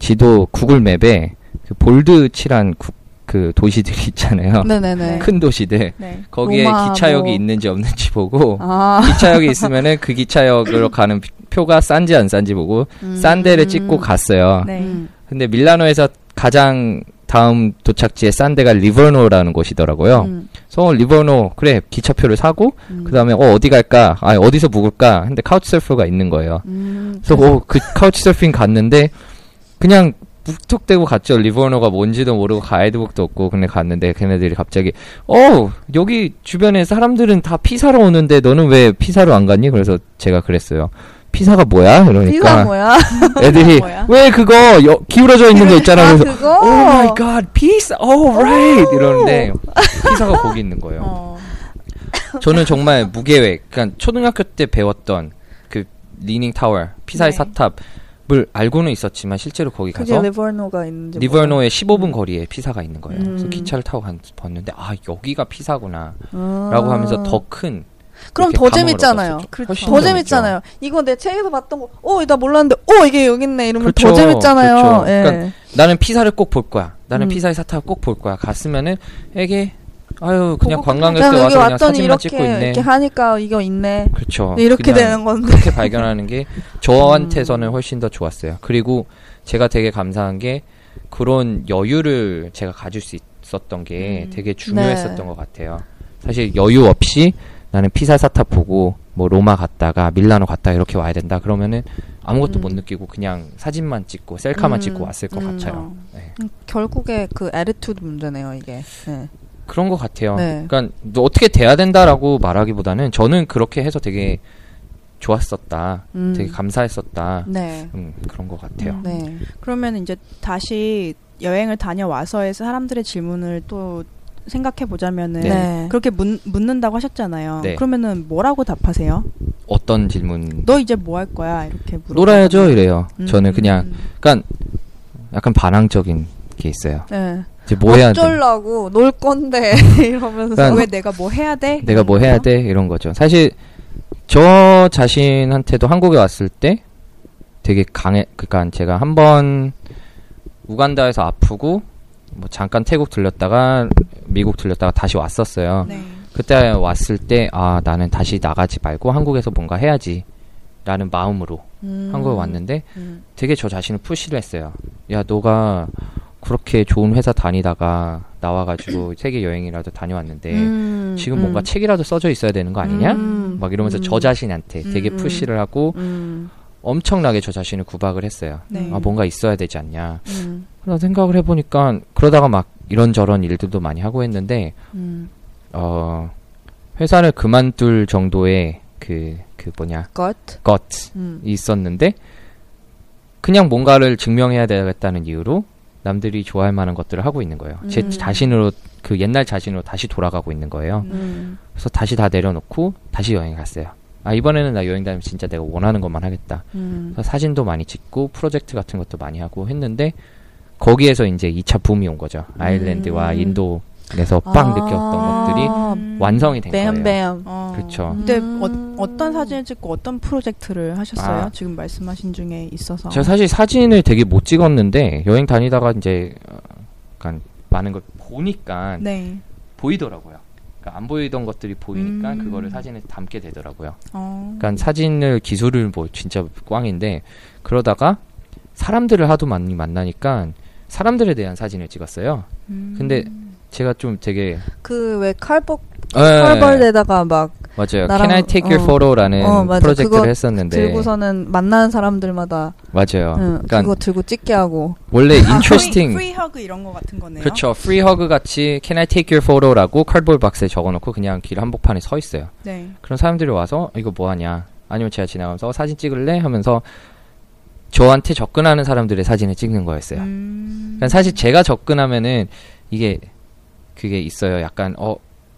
지도 구글 맵에 그 bold 칠한 국- 그 도시들이 있잖아요. 네네네 큰 도시들 네. 거기에 로마 기차역이 뭐. 있는지 없는지 보고 아 (laughs) 기차역이 있으면은 그 기차역으로 가는 피- 표가 싼지 안 싼지 보고 싼 데를 찍고 갔어요. 네. 음. 근데 밀라노에서 가장 다음 도착지에 싼 데가 리버노라는 곳이더라고요. 음. 그래서 리버노 그래 기차표를 사고 음. 그다음에 어 어디 갈까? 아 어디서 묵을까? 근데 couch surfer가 있는 거예요. 음. 그래서 어, 그 couch surfing 갔는데 그냥 묵뚝대고 갔죠. 리버노가 뭔지도 모르고 가이드북도 없고 근데 갔는데 걔네들이 갑자기 어 여기 주변에 사람들은 다 피사로 오는데 너는 왜 피사로 안 갔니? 그래서 제가 그랬어요. 피사가 뭐야? 피가 이러니까 뭐야 (laughs) 애들이 뭐야? 왜 그거 여- 기울어져 있는 거 있잖아. 아 그래서 Oh my god, peace. Oh right. 이러는데 (laughs) 피사가 거기 있는 거예요. 어. 저는 정말 무계획. 그러니까 초등학교 때 배웠던 그 leaning tower, 피사의 네. 사탑, 알고는 있었지만 실제로 거기 가서 리버노가 있는지 리버노의 15분 거리에 피사가 있는 거예요. 그래서 음. 기차를 타고 간, 봤는데 아 여기가 피사구나 몰라요. 라고 아. 하면서 더 큰 그럼 더 재밌잖아요. 그렇죠. 더. 재밌잖아요. 이거 내 책에서 봤던 거, 어, 나 몰랐는데, 어, 이게 여기 있네. 이러면 더 그렇죠. 재밌잖아요. 그렇죠. 예. 그러니까 나는 피사를 꼭 볼 거야. 나는 음. 피사의 사탑을 꼭 볼 거야. 갔으면은 이게 아유 그냥 관광객들 와서 그냥 사진만 이렇게, 찍고 있네. 이렇게 하니까 이거 있네. 그렇죠. 이렇게 되는 건데. 그렇게 발견하는 게 (laughs) 저한테서는 음. 훨씬 더 좋았어요. 그리고 제가 되게 감사한 게 그런 여유를 제가 가질 수 있었던 게 음. 되게 중요했었던 네. 것 같아요. 사실 여유 없이 나는 피사 사탑 보고 뭐 로마 갔다가 밀라노 갔다 이렇게 와야 된다 그러면은 아무것도 음. 못 느끼고 그냥 사진만 찍고 셀카만 음. 찍고 왔을 것 음. 같아요. 네. 음, 결국에 그 attitude 문제네요, 이게. 예. 그런 것 같아요. 네. 그러니까 너 어떻게 돼야 된다라고 말하기보다는 저는 그렇게 해서 되게 좋았었다, 음. 되게 감사했었다. 네. 음, 그런 것 같아요. 음. 네. 그러면 이제 다시 여행을 다녀와서의 사람들의 질문을 또 생각해 보자면은 네. 그렇게 문, 묻는다고 하셨잖아요. 네. 그러면은 뭐라고 답하세요? 어떤 질문? 너 이제 뭐 할 거야? 이렇게 물어. 놀아야죠 이래요. 음. 저는 그냥 그러니까 약간 반항적인 게 있어요. 네. 이제 뭐 해야 돼? 어쩌려고, 놀 건데, (laughs) 이러면서. 그러니까 왜 내가 뭐 해야 돼? 내가 뭐 해야 돼? 이런 거죠. 사실 저 자신한테도 한국에 왔을 때 되게 강해. 그러니까 제가 한 번 우간다에서 아프고 뭐 잠깐 태국 들렸다가 미국 들렸다가 다시 왔었어요. 네. 그때 왔을 때 아 나는 다시 나가지 말고 한국에서 뭔가 해야지 라는 마음으로 음. 한국에 왔는데 음. 되게 저 자신을 푸시를 했어요. 야 너가 그렇게 좋은 회사 다니다가 나와가지고 (clears throat) 세계 여행이라도 다녀왔는데 음. 지금 음. 뭔가 책이라도 써져 있어야 되는 거 아니냐? 음. 막 이러면서 음. 저 자신한테 되게 음, 음. 푸시를 하고 음. 엄청나게 저 자신을 구박을 했어요. 네. 아 뭔가 있어야 되지 않냐? 음. 그런 생각을 해보니까 그러다가 막 이런저런 일들도 많이 하고 했는데 음. 어 회사를 그만둘 정도의 그그 뭐냐 것. 것 음. 있었는데 그냥 뭔가를 증명해야 되겠다는 이유로 남들이 좋아할 만한 것들을 하고 있는 거예요. 제 음. 자신으로 그 옛날 자신으로 다시 돌아가고 있는 거예요. 음. 그래서 다시 다 내려놓고 다시 여행 갔어요. 아 이번에는 나 여행 다니면 진짜 내가 원하는 것만 하겠다. 음. 그래서 사진도 많이 찍고 프로젝트 같은 것도 많이 하고 했는데 거기에서 이제 2차 붐이 온 거죠. 아일랜드와 음. 인도 에서 빵 느꼈던 것들이 음. 완성이 된 거예요. 뱀뱀. 어. 그렇죠. 근데 음. 어, 어떤 사진을 찍고 어떤 프로젝트를 하셨어요? 아. 지금 말씀하신 중에 있어서. 제가 사실 사진을 되게 못 찍었는데 여행 다니다가 이제 어, 약간 많은 걸 보니까 네. 보이더라고요. 그러니까 안 보이던 것들이 보이니까 음. 그거를 사진에 담게 되더라고요. 어. 그러니까 사진을 기술을 뭐 진짜 꽝인데 그러다가 사람들을 하도 많이 만나니까 사람들에 대한 사진을 찍었어요. 음. 근데 제가 좀 되게 그 왜 칼복 예, 칼벌에다가 막 맞아요. 나랑- Can I take your 어. photo라는 어. 프로젝트를 그거 했었는데 들고서는 만나는 사람들마다 맞아요. 응, 그러니까 그거 들고 찍게 하고 원래 아, interesting free, free hug 이런 거 같은 거네요. 그렇죠. free hug 같이 Can I take your photo라고 칼볼 박스에 적어놓고 그냥 길 한복판에 서 있어요. 네. 그런 사람들이 와서 이거 뭐 하냐 아니면 제가 지나가면서 어, 사진 찍을래 하면서 저한테 접근하는 사람들의 사진을 찍는 거였어요. 음. 그러니까 사실 제가 접근하면은 이게 그게 있어요. 약간 어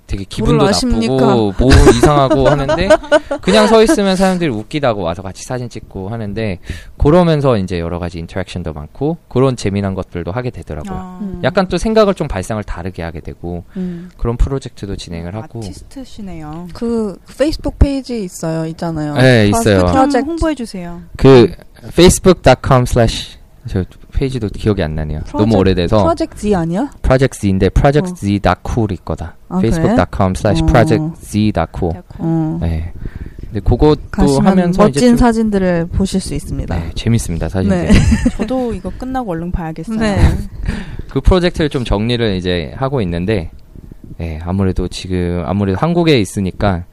되게 기분도? 나쁘고 뭐 이상하고 하는데 그냥 서 있으면 사람들이 웃기다고 와서 같이 사진 찍고 하는데 그러면서 이제 여러 가지 interaction도 많고 그런 재미난 것들도 하게 되더라고요. 아. 음. 약간 또 생각을 좀 발상을 다르게 하게 되고 음. 그런 프로젝트도 진행을 하고 아티스트시네요. 그 페이스북 페이지 있어요 있잖아요 네, 있어요. 좀 프로젝트. 홍보해 주세요. 그 facebook.com slash 저 페이지도 기억이 안 나네요. 너무 프로젝트- 오래돼서 프로젝트 Z 아니야? project Z인데 project Z.cool일 거다. 아, 그래? facebook.com slash 어. project Z.cool. 어. 네. 근데 그것도 하면서 멋진 좀 사진들을 보실 수 있습니다. 네, 재밌습니다 사진들. 네. (laughs) 저도 이거 끝나고 얼른 봐야겠어요. 네. (laughs) 그 프로젝트를 좀 정리를 이제 하고 있는데, 네, 아무래도 지금 아무래도 한국에 있으니까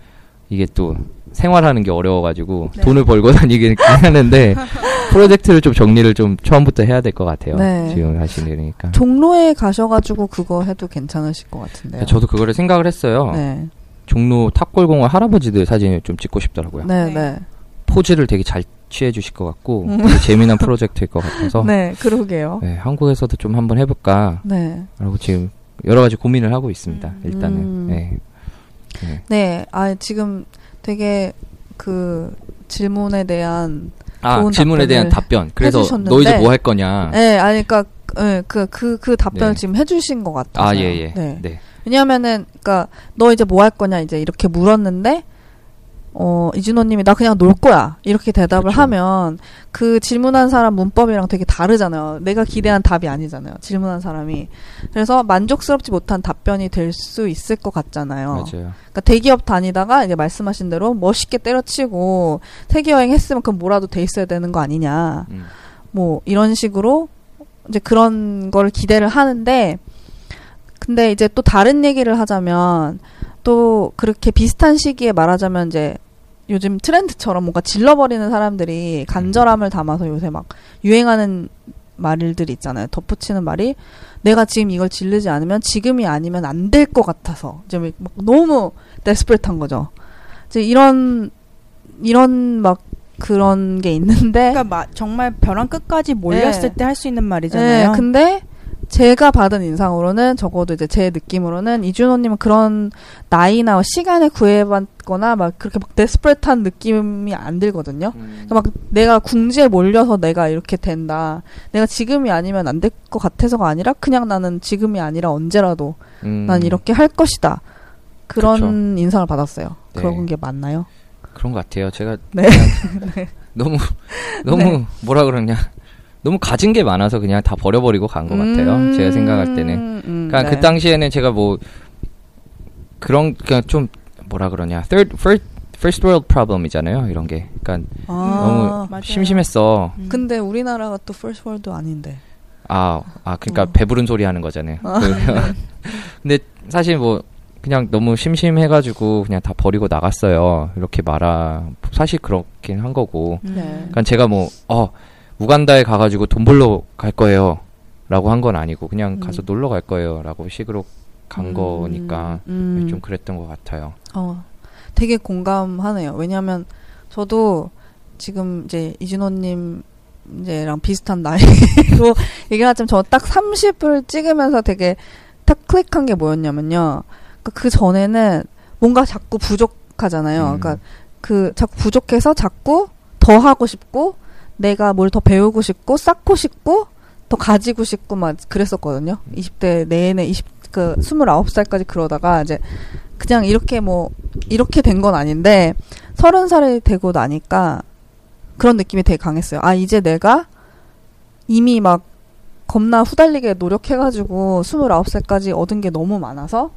이게 또 생활하는 게 어려워가지고 네. 돈을 벌고 (laughs) 다니긴 하는데 (laughs) 프로젝트를 좀 정리를 좀 처음부터 해야 될 것 같아요. 네. 지금 하시니까. 종로에 가셔가지고 그거 해도 괜찮으실 것 같은데요. 저도 그거를 생각을 했어요. 네. 종로 탑골공원 할아버지들 사진을 좀 찍고 싶더라고요. 네, 네. 네. 포즈를 되게 잘 취해 주실 것 같고 음. 재미난 프로젝트일 것 같아서 (laughs) 네, 그러게요. 네, 한국에서도 좀 한번 해볼까라고 네. 지금 여러 가지 고민을 하고 있습니다. 음. 일단은 음. 네. 네. 네, 아, 지금 되게 그 질문에 대한 아 질문에 대한 답변. 그래서 해주셨는데. 너 이제 뭐 할 거냐? 네, 아니, 그니까, 예, 그, 그, 그 답변을 네. 지금 해주신 것 같아요. 아 예 예. 네. 네. 왜냐하면은, 그니까, 너 이제 뭐 할 거냐, 이제 이렇게 물었는데, 어, 이준호님이 나 그냥 놀 거야. 이렇게 대답을 그쵸. 하면, 그 질문한 사람 문법이랑 되게 다르잖아요. 내가 기대한 답이 아니잖아요. 질문한 사람이. 그래서 만족스럽지 못한 답변이 될 수 있을 것 같잖아요. 맞아요. 그러니까 대기업 다니다가 이제 말씀하신 대로 멋있게 때려치고 세계 여행 했으면 그럼 뭐라도 돼 있어야 되는 거 아니냐. 음. 뭐 이런 식으로 이제 그런 걸 기대를 하는데 근데 이제 또 다른 얘기를 하자면 또 그렇게 비슷한 시기에 말하자면 이제 요즘 트렌드처럼 뭔가 질러버리는 사람들이 간절함을 담아서 요새 막 유행하는 말들이 있잖아요. 덧붙이는 말이 내가 지금 이걸 질르지 않으면 지금이 아니면 안 될 것 같아서 이제 막 너무 데스프레트한 거죠. 이제 이런 이런 막 그런 게 있는데 그러니까 마- 정말 벼랑 끝까지 몰렸을 네. 때할 수 있는 말이잖아요. 네, 근데 제가 받은 인상으로는 적어도 이제 제 느낌으로는 이준호님은 그런 나이나 시간에 구애받거나 막 그렇게 막 데스프레트한 느낌이 안 들거든요. 음. 그러니까 막 내가 궁지에 몰려서 내가 이렇게 된다. 내가 지금이 아니면 안 될 것 같아서가 아니라 그냥 나는 지금이 아니라 언제라도 음. 난 이렇게 할 것이다. 그런 그쵸. 인상을 받았어요. 네. 그런 게 맞나요? 그런 것 같아요. 제가 네. 그냥 (laughs) 너무 너무 뭐라 그러냐 너무 가진 게 많아서 그냥 다 버려버리고 간것 같아요. 음, 제가 생각할 때는. 음, 그러니까 네. 그 당시에는 제가 뭐 그런 그냥 좀 뭐라 그러냐 third first first world problem이잖아요. 이런 게. 그러니까 아, 너무 맞아요. 심심했어. 음. 근데 우리나라가 또 first world 아닌데. 아, 아 그러니까 어. 배부른 소리 하는 거잖아요. 아, 그- (laughs) 근데 사실 뭐 그냥 너무 심심해가지고 그냥 다 버리고 나갔어요. 이렇게 말아 사실 그렇긴 한 거고. 음. 네. 그러니까 제가 뭐, 어, 우간다에 가가지고 돈 벌러 갈 거예요. 라고 한 건 아니고, 그냥 음. 가서 놀러 갈 거예요. 라고 식으로 간 음, 거니까, 음. 좀 그랬던 것 같아요. 어, 되게 공감하네요. 왜냐하면 저도 지금 이제 이진호님 이제랑 비슷한 나이로 (laughs) 얘기하자면 저 딱 30을 찍으면서 되게 딱 클릭한 게 뭐였냐면요. 그그 전에는 뭔가 자꾸 부족하잖아요. 음. 그러니까 그 자꾸 부족해서 자꾸 더 하고 싶고 내가 뭘 더 배우고 싶고 쌓고 싶고 더 가지고 싶고 막 그랬었거든요. 20대 내내 20, 그 29살까지 그러다가 이제 그냥 이렇게 뭐 이렇게 된 건 아닌데 서른 살이 되고 나니까 그런 느낌이 되게 강했어요. 아 이제 내가 이미 막 겁나 후달리게 노력해가지고 29살까지 얻은 게 너무 많아서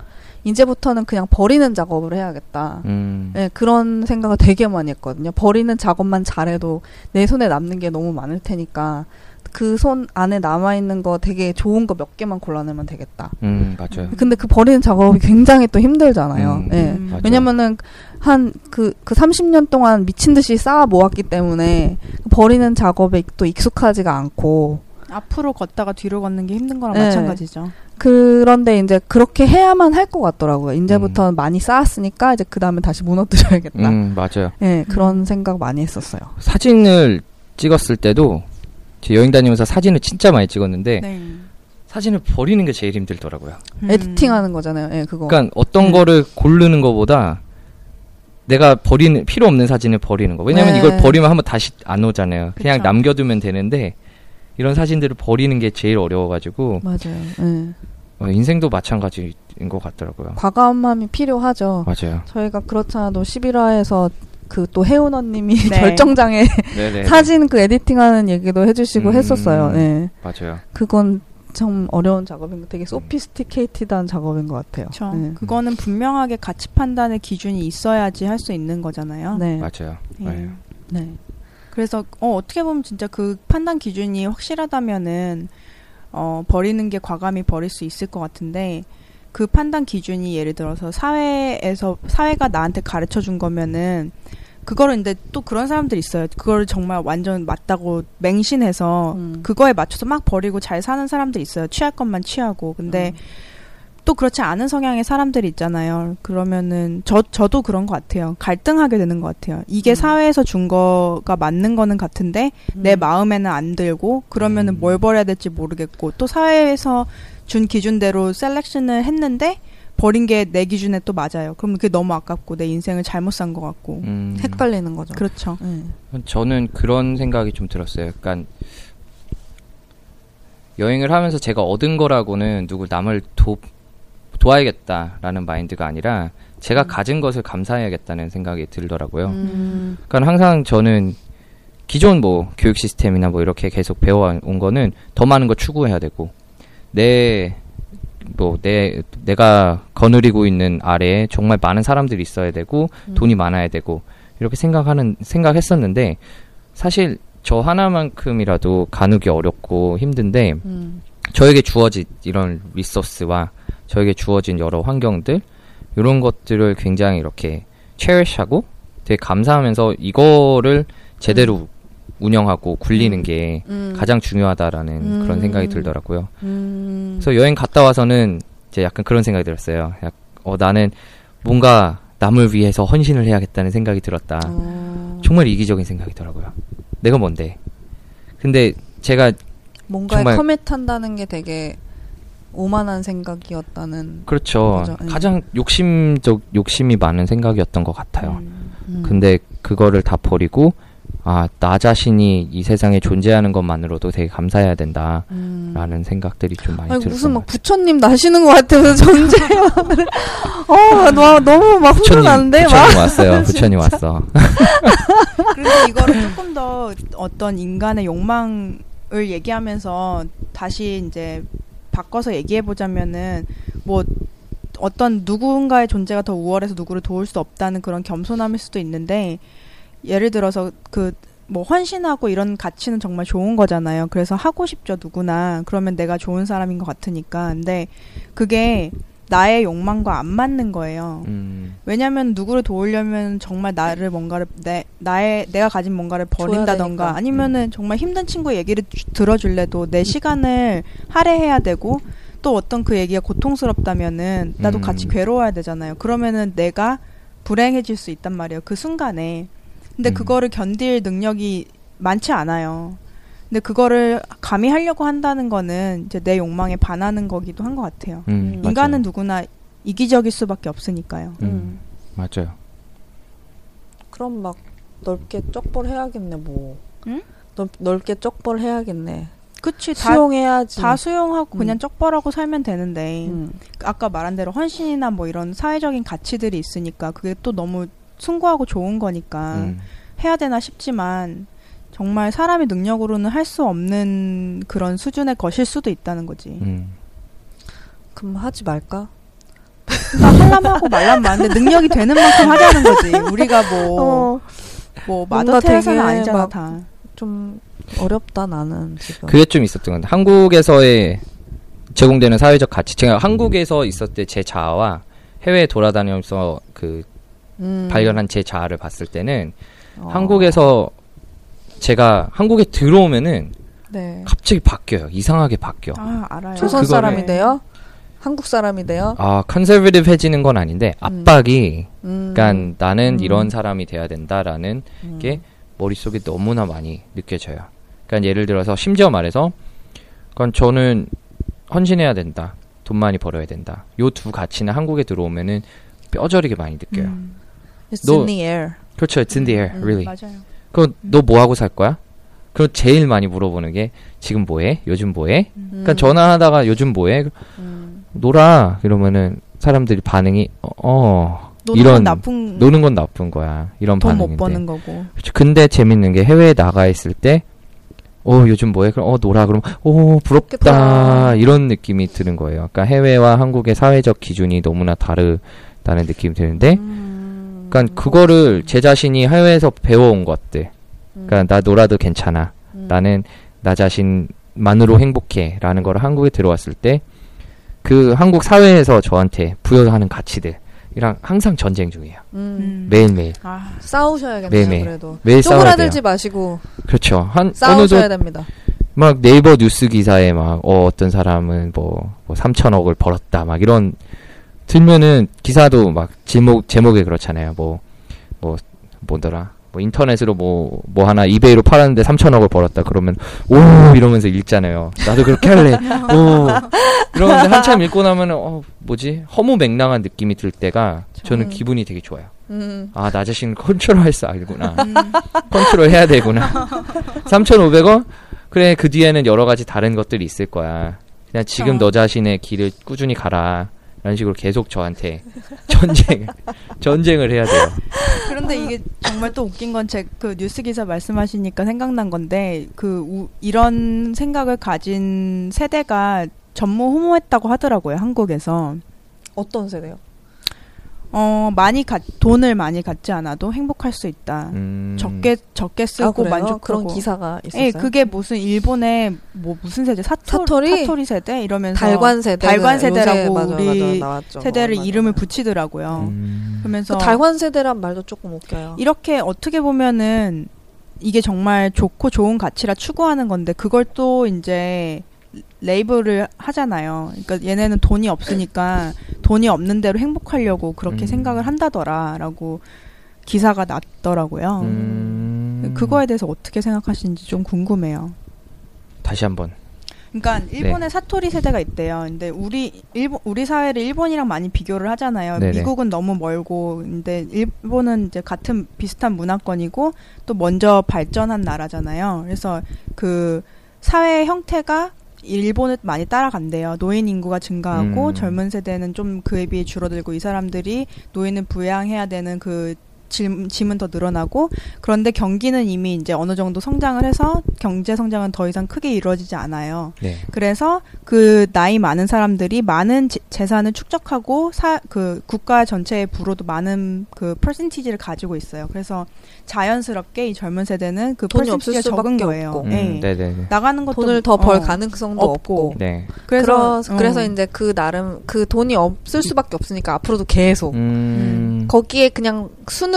이제부터는 그냥 버리는 작업을 해야겠다. 음, 네, 그런 생각을 되게 많이 했거든요. 버리는 작업만 잘해도 내 손에 남는 게 너무 많을 테니까 그 손 안에 남아 있는 거 되게 좋은 거 몇 개만 골라내면 되겠다. 음, 맞아요. 근데 그 버리는 작업이 굉장히 또 힘들잖아요. 음, 예. 음. 왜냐면은 한그그 30년 동안 미친 듯이 쌓아 모았기 때문에 버리는 작업에 또 익숙하지가 않고 앞으로 걷다가 뒤로 걷는 게 힘든 거랑 네. 마찬가지죠. 그런데 이제 그렇게 해야만 할 것 같더라고요. 이제부터 많이 쌓았으니까 이제 그 다음에 다시 무너뜨려야겠다. 음, 맞아요. 예, 그런 음. 생각 많이 했었어요. 사진을 찍었을 때도, 제 여행 다니면서 사진을 진짜 많이 찍었는데, 네. 사진을 버리는 게 제일 힘들더라고요. 음. 에디팅하는 거잖아요. 예, 그거. 그러니까 어떤 음. 거를 고르는 거보다, 내가 버리는, 필요 없는 사진을 버리는 거. 왜냐면 네. 이걸 버리면 한번 다시 안 오잖아요. 그냥 그쵸. 남겨두면 되는데, 이런 사진들을 버리는 게 제일 어려워가지고, 맞아요. 예. 어, 인생도 마찬가지인 것 같더라고요. 과감함이 필요하죠. 맞아요. 저희가 그렇잖아도 11화에서 그 또 혜원 언님이 네. (laughs) 결정장애 네네. (laughs) 사진 그 에디팅하는 얘기도 해주시고 음. 했었어요. 네. 맞아요. 그건 참 어려운 작업인 거 되게 소피스티케이티드한 작업인 것 같아요. 그렇죠. 네. 그거는 분명하게 가치 판단의 기준이 있어야지 할 수 있는 거잖아요. 네. 맞아요. 예. 네. 네. 그래서 어, 어떻게 보면 진짜 그 판단 기준이 확실하다면은 어, 버리는 게 과감히 버릴 수 있을 것 같은데 그 판단 기준이 예를 들어서 사회에서 사회가 나한테 가르쳐 준 거면은 그거를 근데 또 그런 사람들이 있어요. 그거를 정말 완전 맞다고 맹신해서 음. 그거에 맞춰서 막 버리고 잘 사는 사람들이 있어요. 취할 것만 취하고. 근데 또 그렇지 않은 성향의 사람들이 있잖아요. 그러면은 저 저도 그런 것 같아요. 갈등하게 되는 것 같아요. 이게 음. 사회에서 준 거가 맞는 거는 같은데 내 음. 마음에는 안 들고 그러면은 음. 뭘 버려야 될지 모르겠고 또 사회에서 준 기준대로 셀렉션을 했는데 버린 게 내 기준에 또 맞아요. 그럼 그게 너무 아깝고 내 인생을 잘못 산 것 같고. 음, 헷갈리는 거죠. 그렇죠. 네. 저는 그런 생각이 좀 들었어요. 약간 여행을 하면서 제가 얻은 거라고는 누구 남을 도, 도와야겠다라는 마인드가 아니라 제가 가진 것을 감사해야겠다는 생각이 들더라고요. 음. 그러니까 항상 저는 기존 뭐 교육 시스템이나 뭐 이렇게 계속 배워온 거는 더 많은 걸 추구해야 되고 내 뭐 내 내가 거느리고 있는 아래에 정말 많은 사람들이 있어야 되고 돈이 많아야 되고 이렇게 생각하는 생각했었는데 사실 저 하나만큼이라도 가누기 어렵고 힘든데 음. 저에게 주어진 이런 리소스와 저에게 주어진 여러 환경들 이런 것들을 굉장히 이렇게 체리하고 되게 감사하면서 이거를 제대로 운영하고 굴리는 게 음. 가장 중요하다라는 음. 그런 생각이 들더라고요. 음. 그래서 여행 갔다 와서는 이제 약간 그런 생각이 들었어요. 약- 어, 나는 뭔가 남을 위해서 헌신을 해야겠다는 생각이 들었다. 어. 정말 이기적인 생각이더라고요. 내가 뭔데? 근데 제가 뭔가에 정말- 커밋한다는 게 되게 오만한 생각이었다는. 그렇죠. 예. 가장 욕심적 욕심이 많은 생각이었던 것 같아요. 음. 근데 그거를 다 버리고 아, 나 자신이 이 세상에 존재하는 것만으로도 되게 감사해야 된다라는 음. 생각들이 좀 많이 아니 들었어요. 무슨 (laughs) 막 부처님 나시는 것 같아서 존재요. 어, 너, 너무 막 훈훈한데 막. 부처님 왔어요. (laughs) 부처님 왔어. (laughs) 그런데 이거를 조금 더 어떤 인간의 욕망을 얘기하면서 다시 이제 바꿔서 얘기해 보자면은 뭐 어떤 누군가의 존재가 더 우월해서 누구를 도울 수 없다는 그런 겸손함일 수도 있는데 예를 들어서 그 뭐 헌신하고 이런 가치는 정말 좋은 거잖아요. 그래서 하고 싶죠 누구나. 그러면 내가 좋은 사람인 것 같으니까. 근데 그게 나의 욕망과 안 맞는 거예요. 음, 왜냐면 누구를 도우려면 정말 나를 뭔가를 내 나의 내가 가진 뭔가를 버린다던가. 아니면은 정말 힘든 친구 얘기를 주- 들어줄래도 내 시간을 할애해야 되고 또 어떤 그 얘기가 고통스럽다면은 나도 음. 같이 괴로워야 되잖아요. 그러면은 내가 불행해질 수 있단 말이에요. 그 순간에. 근데 음. 그거를 견딜 능력이 많지 않아요. 근데 그거를 감히 하려고 한다는 거는 이제 내 욕망에 반하는 거기도 한 것 같아요. 음, 맞아요. 인간은 누구나 이기적일 수밖에 없으니까요. 음, 맞아요. 그럼 막 넓게 쪽벌 해야겠네 뭐. 응? 넓, 넓게 쪽벌 해야겠네. 그치 다, 수용해야지. 다 수용하고 음. 그냥 쪽벌하고 살면 되는데 음. 아까 말한 대로 헌신이나 뭐 이런 사회적인 가치들이 있으니까 그게 또 너무 숭고하고 좋은 거니까 음, 해야 되나 싶지만 정말 사람의 능력으로는 할 수 없는 그런 수준의 것일 수도 있다는 거지. 음. 그럼 하지 말까? 그러니까 하려고 말란 많은데 능력이 되는 만큼 하자는 거지. 우리가 뭐뭐 어, 뭔가 마더 테레사는 되게 아니잖아 막 다. 좀 어렵다 나는 지금. 그게 좀 있었던 건데 한국에서의 제공되는 사회적 가치 제가 한국에서 있었을 때 제 자아와 해외에 돌아다니면서 그 음. 발견한 제 자아를 봤을 때는 어. 한국에서 제가 한국에 들어오면은 네. 갑자기 바뀌어요 이상하게 바뀌어 아 알아요. 조선 사람이 돼요? 한국 사람이 돼요? 아 컨servative 해지는 건 아닌데 압박이 음. 그러니까 나는 음. 이런 사람이 돼야 된다라는 음. 게 머릿속에 너무나 많이 느껴져요. 그러니까 예를 들어서 심지어 말해서 그건 저는 헌신해야 된다. 돈 많이 벌어야 된다. 요 두 가치는 한국에 들어오면은 뼈저리게 많이 느껴요. 음, It's 너- in the air. 그렇죠. It's in the air, 음, really. 맞아요. 그럼 너 뭐 하고 살 거야? 그럼 제일 많이 물어보는 게 지금 뭐해? 요즘 뭐해? 그러니까 음. 전화하다가 요즘 뭐해? 음. 놀아. 이러면은 사람들이 반응이 어, 어 노는 이런 건 나쁜 노는 건 나쁜 거야. 이런 돈 반응인데. 못 버는 거고. 그쵸. 근데 재밌는 게 해외에 나가 있을 때, 어, 요즘 뭐해? 그럼, 어, 놀아. 그럼, 오, 부럽다. 이런 느낌이 드는 거예요. 그러니까 해외와 한국의 사회적 기준이 너무나 다르다는 느낌이 드는데, 음. 그러니까 그거를 제 자신이 해외에서 배워온 것들. 그러니까 나 놀아도 괜찮아. 음. 나는 나 자신만으로 행복해. 라는 거를 한국에 들어왔을 때, 그 한국 사회에서 저한테 부여하는 가치들 이랑 항상 전쟁 중이에요. 음. 매일 매일. 아, 싸우셔야겠네요. 매일매일. 그래도 매일. 쪼그라들지 마시고 그렇죠. 한, 싸우셔야 됩니다. 막 네이버 뉴스 기사에 막 어, 어떤 사람은 뭐, 뭐 3천억을 벌었다 막 이런 들면은 기사도 막 제목 제목에 그렇잖아요. 뭐뭐 뭐더라 뭐 인터넷으로 뭐, 뭐 하나 이베이로 팔았는데 3천억을 벌었다. 그러면, 오! 이러면서 읽잖아요. 나도 그렇게 할래. 오! 이러면서 한참 읽고 나면은, 어, 뭐지? 허무 맹랑한 느낌이 들 때가 저는 기분이 되게 좋아요. 음. 아, 나 자신을 컨트롤할 줄 알구나. 컨트롤 해야 되구나. (laughs) 3,500원? 그래, 그 뒤에는 여러 가지 다른 것들이 있을 거야. 그냥 지금 너 자신의 길을 꾸준히 가라. 이런 식으로 계속 저한테 전쟁, (laughs) 전쟁을 해야 돼요. 그런데 이게 정말 또 웃긴 건 제 그 뉴스 기사 말씀하시니까 생각난 건데 그 우- 이런 생각을 가진 세대가 전무후무했다고 하더라고요 한국에서 어떤 세대요? 어 많이 가, 돈을 많이 갖지 않아도 행복할 수 있다 음, 적게 적게 쓰고 아? 만족하고 그런 기사가 있었어요. 예, 그게 무슨 일본의 뭐 무슨 세대 사토, 사토리? 사토리 세대 이러면서 달관 세대 달관 세대라고 맞아, 우리 맞아, 나왔죠. 세대를 어, 맞아. 이름을 붙이더라고요. 음, 그러면서 그 달관 세대란 말도 조금 웃겨요. 이렇게 어떻게 보면은 이게 정말 좋고 좋은 가치라 추구하는 건데 그걸 또 이제 레이블을 하잖아요. 그러니까 얘네는 돈이 없으니까 돈이 없는 대로 행복하려고 그렇게 음. 생각을 한다더라라고 기사가 났더라고요. 음, 그거에 대해서 어떻게 생각하시는지 좀 궁금해요. 다시 한 번. 그러니까 네. 일본의 사토리 세대가 있대요. 근데 우리 일본 우리 사회를 일본이랑 많이 비교를 하잖아요. 네네. 미국은 너무 멀고 근데 일본은 이제 같은 비슷한 문화권이고 또 먼저 발전한 나라잖아요. 그래서 그 사회 형태가 일본을 많이 따라간대요. 노인 인구가 증가하고 음. 젊은 세대는 좀 그에 비해 줄어들고 이 사람들이 노인을 부양해야 되는 그 짐, 짐은 더 늘어나고 그런데 경기는 이미 이제 어느 정도 성장을 해서 경제 성장은 더 이상 크게 이루어지지 않아요. 네. 그래서 그 나이 많은 사람들이 많은 재- 재산을 축적하고 사, 그 국가 전체의 부로도 많은 그 퍼센티지를 가지고 있어요. 그래서 자연스럽게 이 젊은 세대는 그 돈이 퍼센티지가 없을 적은 수밖에 거예요. 없고. 음, 예. 네네. 나가는 것도 돈을 더벌 어. 가능성도 없고. 없고. 네. 그래서 그래서 그래서 어. 이제 그 나름 그 돈이 없을 수밖에 없으니까 앞으로도 계속 음, 거기에 그냥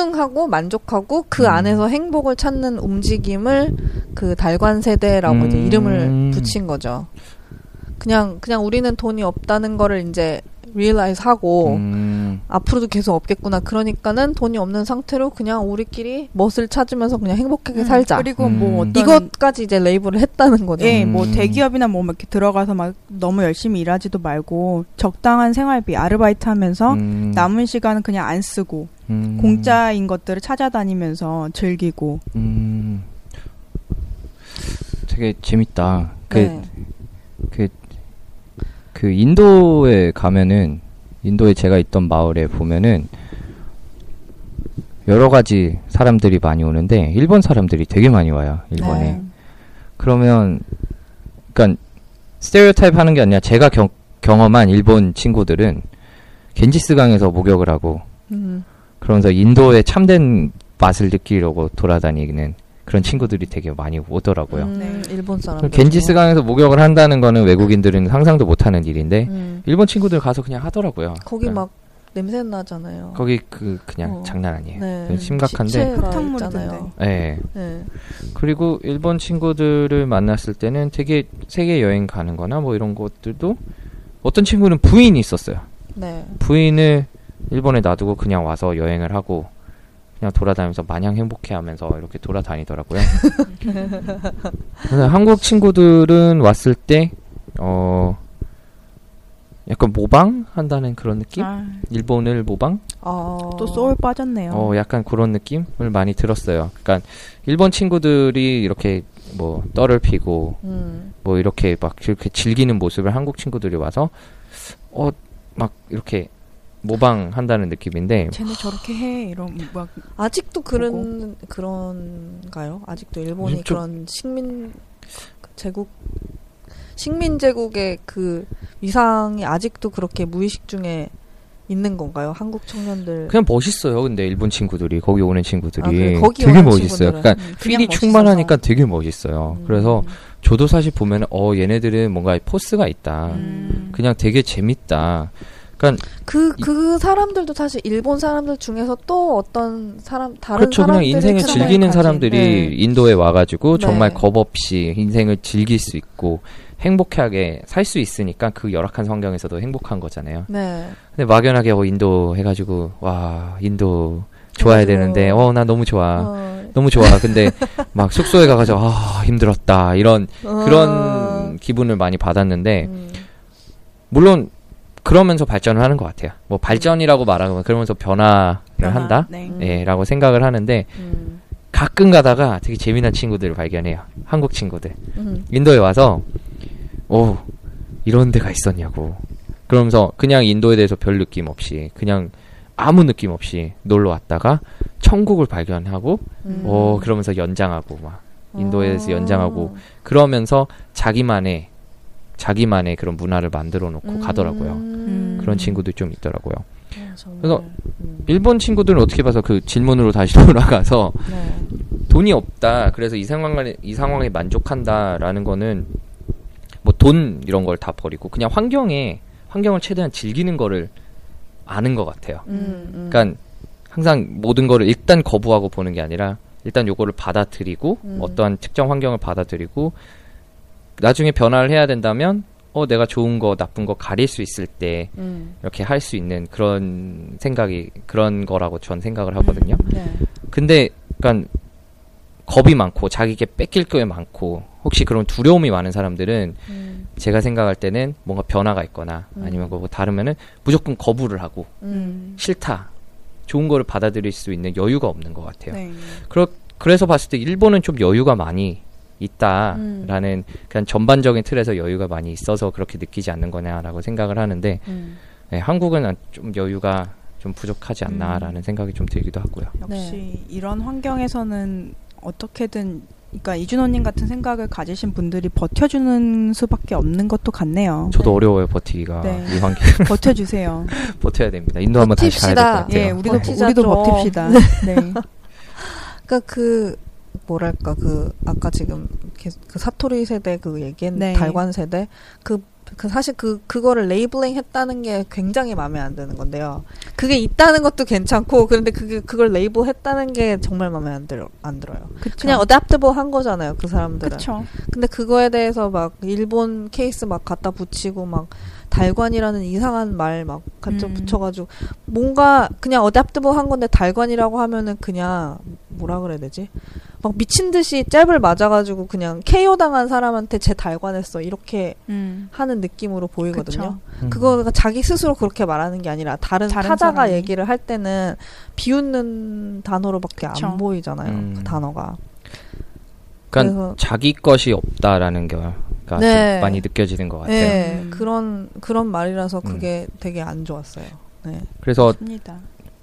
순응하고 만족하고 그 음. 안에서 행복을 찾는 움직임을 그 달관 세대라고 이제 음. 이름을 붙인 거죠. 그냥 그냥 우리는 돈이 없다는 거를 이제 realize 하고 음, 앞으로도 계속 없겠구나. 그러니까는 돈이 없는 상태로 그냥 우리끼리 멋을 찾으면서 그냥 행복하게 음, 살자. 그리고 음. 뭐 어떤 이것까지 이제 레이블을 했다는 거죠. 예, 뭐 음. 대기업이나 뭐 이렇게 들어가서 막 너무 열심히 일하지도 말고 적당한 생활비 아르바이트 하면서 음, 남은 시간은 그냥 안 쓰고 음, 공짜인 것들을 찾아다니면서 즐기고 음, 되게 재밌다. 그, 네. 그, 그 인도에 가면은 인도에 제가 있던 마을에 보면은 여러 가지 사람들이 많이 오는데 일본 사람들이 되게 많이 와요. 일본에. 네. 그러면 그러니까 스테레오타입 하는 게 아니라 제가 경, 경험한 일본 친구들은 겐지스 강에서 목욕을 하고 음. 그러면서 인도의 참된 맛을 느끼려고 돌아다니는 그런 친구들이 되게 많이 오더라고요. 음, 네. 일본 사람. 그럼 겐지스 강에서 목욕을 한다는 거는 외국인들은 상상도 못하는 일인데 음. 일본 친구들 가서 그냥 하더라고요. 거기 그러니까 막 냄새 나잖아요. 거기 그 그냥 어. 장난 아니에요. 네. 심각한데. 흙탕물이던데. 있잖아요. 예. 네. 그리고 일본 친구들을 만났을 때는 되게 세계 여행 가는 거나 뭐 이런 것들도 어떤 친구는 부인이 있었어요. 네. 부인을 일본에 놔두고 그냥 와서 여행을 하고 그냥 돌아다니면서 마냥 행복해 하면서 이렇게 돌아다니더라고요. (laughs) 한국 친구들은 왔을 때, 어, 약간 모방 한다는 그런 느낌? 아, 일본을 모방? 아. 또 소울 빠졌네요. 어, 약간 그런 느낌을 많이 들었어요. 그러니까 일본 친구들이 이렇게 뭐 떨을 피고 음. 뭐 이렇게 막 이렇게 즐기는 모습을 한국 친구들이 와서 어 막 이렇게 모방한다는 느낌인데 쟤네 저렇게 해 이런 막 아직도 그런 그런가요? 아직도 일본이 요즘 좀- 그런 식민 제국 식민 제국의 그 위상이 아직도 그렇게 무의식 중에 있는 건가요? 한국 청년들 그냥 멋있어요. 근데 일본 친구들이 거기 오는 친구들이 아, 그래. 거기 되게 오는 멋있어요. 친구들은. 그러니까 음, 필이 충만하니까 되게 멋있어요. 음. 그래서 저도 사실 보면 어 얘네들은 뭔가 포스가 있다. 음. 그냥 되게 재밌다. 그러니까 그, 그 사람들도 사실 일본 사람들 중에서 또 어떤 사람, 다른 그렇죠. 그냥 인생을 즐기는 가진, 사람들이 네. 인도에 와가지고 네. 정말 겁 없이 인생을 즐길 수 있고 행복하게 살 수 있으니까 그 열악한 환경에서도 행복한 거잖아요. 네. 근데 막연하게 어 인도 해가지고 와 인도 좋아야 해가지고 되는데 어 나 너무 좋아. 어, 너무 좋아. 근데 (laughs) 막 숙소에 가가지고 아 힘들었다 이런 그런 기분을 많이 받았는데 음. 물론 그러면서 발전을 하는 것 같아요. 뭐 발전이라고 말하면 그러면서 변화를 변화, 한다. 네. 예, 라고 생각을 하는데 음. 가끔 가다가 되게 재미난 친구들을 발견해요. 한국 친구들. 음. 인도에 와서 오 이런 데가 있었냐고. 그러면서 그냥 인도에 대해서 별 느낌 없이 그냥 아무 느낌 없이 놀러 왔다가 천국을 발견하고 음. 오 그러면서 연장하고 막 인도에서 어. 연장하고 그러면서 자기만의 자기만의 그런 문화를 만들어 놓고 음. 가더라고요. 음. 그런 친구들 좀 있더라고요. 그래서 음. 일본 친구들은 어떻게 봐서 그 질문으로 다시 (laughs) 돌아가서 네. 돈이 없다. 그래서 이 상황에 이 상황에 만족한다라는 거는 뭐 돈 이런 걸 다 버리고 그냥 환경에 환경을 최대한 즐기는 거를 아는 것 같아요. 음, 음. 그러니까 항상 모든 거를 일단 거부하고 보는 게 아니라 일단 요거를 받아들이고 음. 어떠한 특정 환경을 받아들이고 나중에 변화를 해야 된다면 어 내가 좋은 거 나쁜 거 가릴 수 있을 때 음. 이렇게 할 수 있는 그런 생각이 그런 거라고 전 생각을 하거든요. 네. 근데 그러니까 겁이 많고 자기에게 뺏길 게 많고 혹시 그런 두려움이 많은 사람들은 음. 제가 생각할 때는 뭔가 변화가 있거나 음. 아니면 그거 다르면은 무조건 거부를 하고 음. 싫다 좋은 거를 받아들일 수 있는 여유가 없는 것 같아요. 네. 그러, 그래서 봤을 때 일본은 좀 여유가 많이 있다라는 그냥 전반적인 틀에서 여유가 많이 있어서 그렇게 느끼지 않는 거냐라고 생각을 하는데 음. 네, 한국은 좀 여유가 좀 부족하지 않나라는 생각이 좀 들기도 하고요. 역시 네. 이런 환경에서는 어떻게든 그러니까 이준호님 같은 생각을 가지신 분들이 버텨주는 수밖에 없는 것도 같네요. 저도 네. 어려워요 버티기가 네. 이 환경 (laughs) 버텨주세요. (laughs) 버텨야 됩니다. 인도 한번 다시 가야 될것 버팁시다. 같아요. 예, 우리도 버티자 우리도 좀. 버팁시다. (laughs) 네. 그러니까 그 뭐랄까 그 아까 지금 그 사토리 세대 그 얘기한 네. 달관 세대 그, 그 사실 그 그거를 labeling 했다는 게 굉장히 마음에 안 드는 건데요. 그게 있다는 것도 괜찮고 그런데 그게 그걸 레이블 했다는 게 정말 마음에 안 들어 안 들어요. 그쵸. 그냥 adaptable 한 거잖아요, 그 사람들은. 그쵸. 근데 그거에 대해서 막 일본 케이스 막 갖다 붙이고 막 달관이라는 이상한 말막 갖다 음. 붙여가지고 뭔가 그냥 어댑터블 한 건데 달관이라고 하면은 그냥 뭐라 그래야 되지? 막 미친 듯이 잽을 맞아가지고 그냥 KO 당한 사람한테 제 달관했어 이렇게 음. 하는 느낌으로 보이거든요. 음. 그거가 자기 스스로 그렇게 말하는 게 아니라 다른, 다른 타자가 사람이. 얘기를 할 때는 비웃는 단어로밖에 그쵸. 안 보이잖아요. 음. 그 단어가. 그러니까 그래서- 자기 것이 없다라는 게 가 네. 좀 많이 느껴지는 것 같아요. 네, 음. 그런 그런 말이라서 그게 되게 안 좋았어요. 네. 그래서 맞습니다.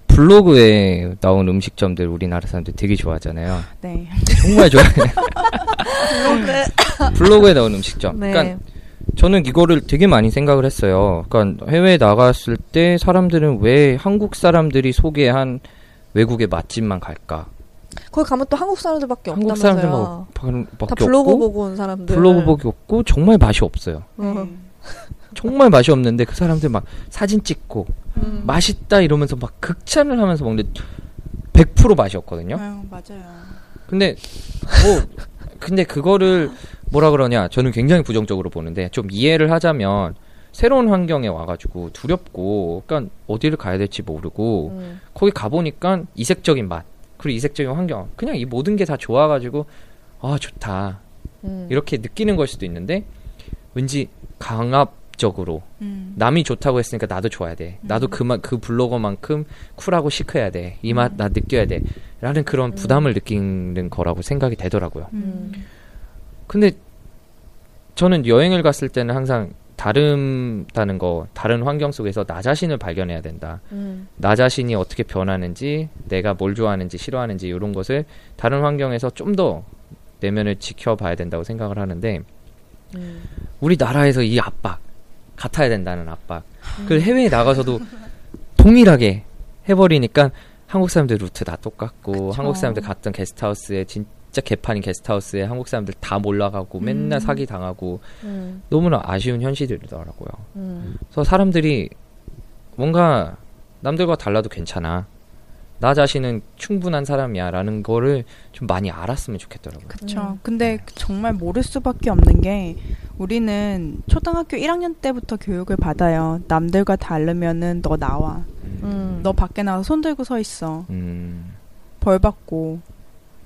블로그에 나온 음식점들 우리나라 사람들 되게 좋아하잖아요. 네. 정말 좋아해요. (laughs) 블로그에 나온 음식점. 네. 그러니까 저는 이거를 되게 많이 생각을 했어요. 그러니까 해외에 나갔을 때 사람들은 왜 한국 사람들이 소개한 외국의 맛집만 갈까? 거기 가면 또 한국 사람들밖에 한국 없다면서요. 사람들만 다 밖에 블로그 없고 보고 온 사람들. 블로그 보기 없고 정말 맛이 없어요. 어. (laughs) 정말 맛이 없는데 그 사람들 막 사진 찍고 음. 맛있다 이러면서 막 극찬을 하면서 먹는데 100% 맛이 없거든요. 아유, 맞아요. 근데 뭐 근데 그거를 뭐라 그러냐 저는 굉장히 부정적으로 보는데 좀 이해를 하자면 새로운 환경에 와가지고 두렵고 그러니까 어디를 가야 될지 모르고 음. 거기 가보니까 이색적인 맛 그리고 이색적인 환경 그냥 이 모든 게 다 좋아가지고 아 좋다 음. 이렇게 느끼는 걸 수도 있는데 왠지 강압적으로 음. 남이 좋다고 했으니까 나도 좋아야 돼. 나도 그만 그 블로거만큼 쿨하고 시크해야 돼. 이 맛 나 느껴야 돼. 라는 그런 부담을 느끼는 거라고 생각이 되더라고요. 음. 근데 저는 여행을 갔을 때는 항상 다름다는 거, 다른 환경 속에서 나 자신을 발견해야 된다. 음. 나 자신이 어떻게 변하는지, 내가 뭘 좋아하는지, 싫어하는지 이런 것을 다른 환경에서 좀 더 내면을 지켜봐야 된다고 생각을 하는데 음. 우리나라에서 이 압박 같아야 된다는 압박 그 해외에 나가서도 동일하게 해버리니까 한국 사람들 루트 다 똑같고 한국 사람들 갔던 게스트하우스에 진 짜 개판인 게스트하우스에 한국 사람들 다 몰라가고 맨날 사기 당하고 음. 너무나 아쉬운 현실이더라고요. 음. 그래서 사람들이 뭔가 남들과 달라도 괜찮아. 나 자신은 충분한 사람이야라는 거를 좀 많이 알았으면 좋겠더라고요. 그쵸. 음. 근데 정말 모를 수밖에 없는 게 우리는 초등학교 1학년 때부터 교육을 받아요. 남들과 다르면은 너 나와. 음. 너 밖에 나와서 손 들고 서 있어. 음, 벌 받고.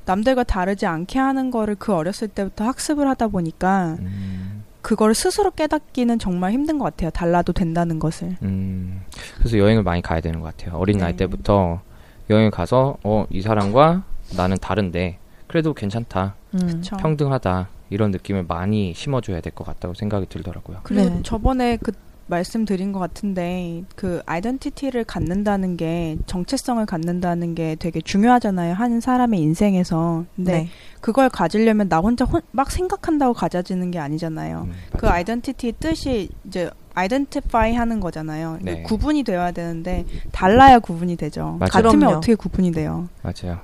남들과 다르지 않게 하는 거를 그 어렸을 때부터 학습을 하다 보니까 음, 그걸 스스로 깨닫기는 정말 힘든 것 같아요. 달라도 된다는 것을. 음, 그래서 여행을 많이 가야 되는 것 같아요. 어린 나이 네. 때부터 여행 가서 어 이 사람과 나는 다른데 그래도 괜찮다, 음. 평등하다 이런 느낌을 많이 심어줘야 될 것 같다고 생각이 들더라고요. 그리고 네. 저번에 그 말씀드린 것 같은데 그 아이덴티티를 갖는다는 게 정체성을 갖는다는 게 되게 중요하잖아요. 한 사람의 인생에서. 근데 네. 그걸 가지려면 나 혼자 혼- 막 생각한다고 가져지는 게 아니잖아요. 음, 그. 아이덴티티의 뜻이 이제 아이덴티파이 하는 거잖아요. 네. 구분이 되어야 되는데 달라야 구분이 되죠. 맞아요. 같으면 그럼요. 어떻게 구분이 돼요? 맞아요,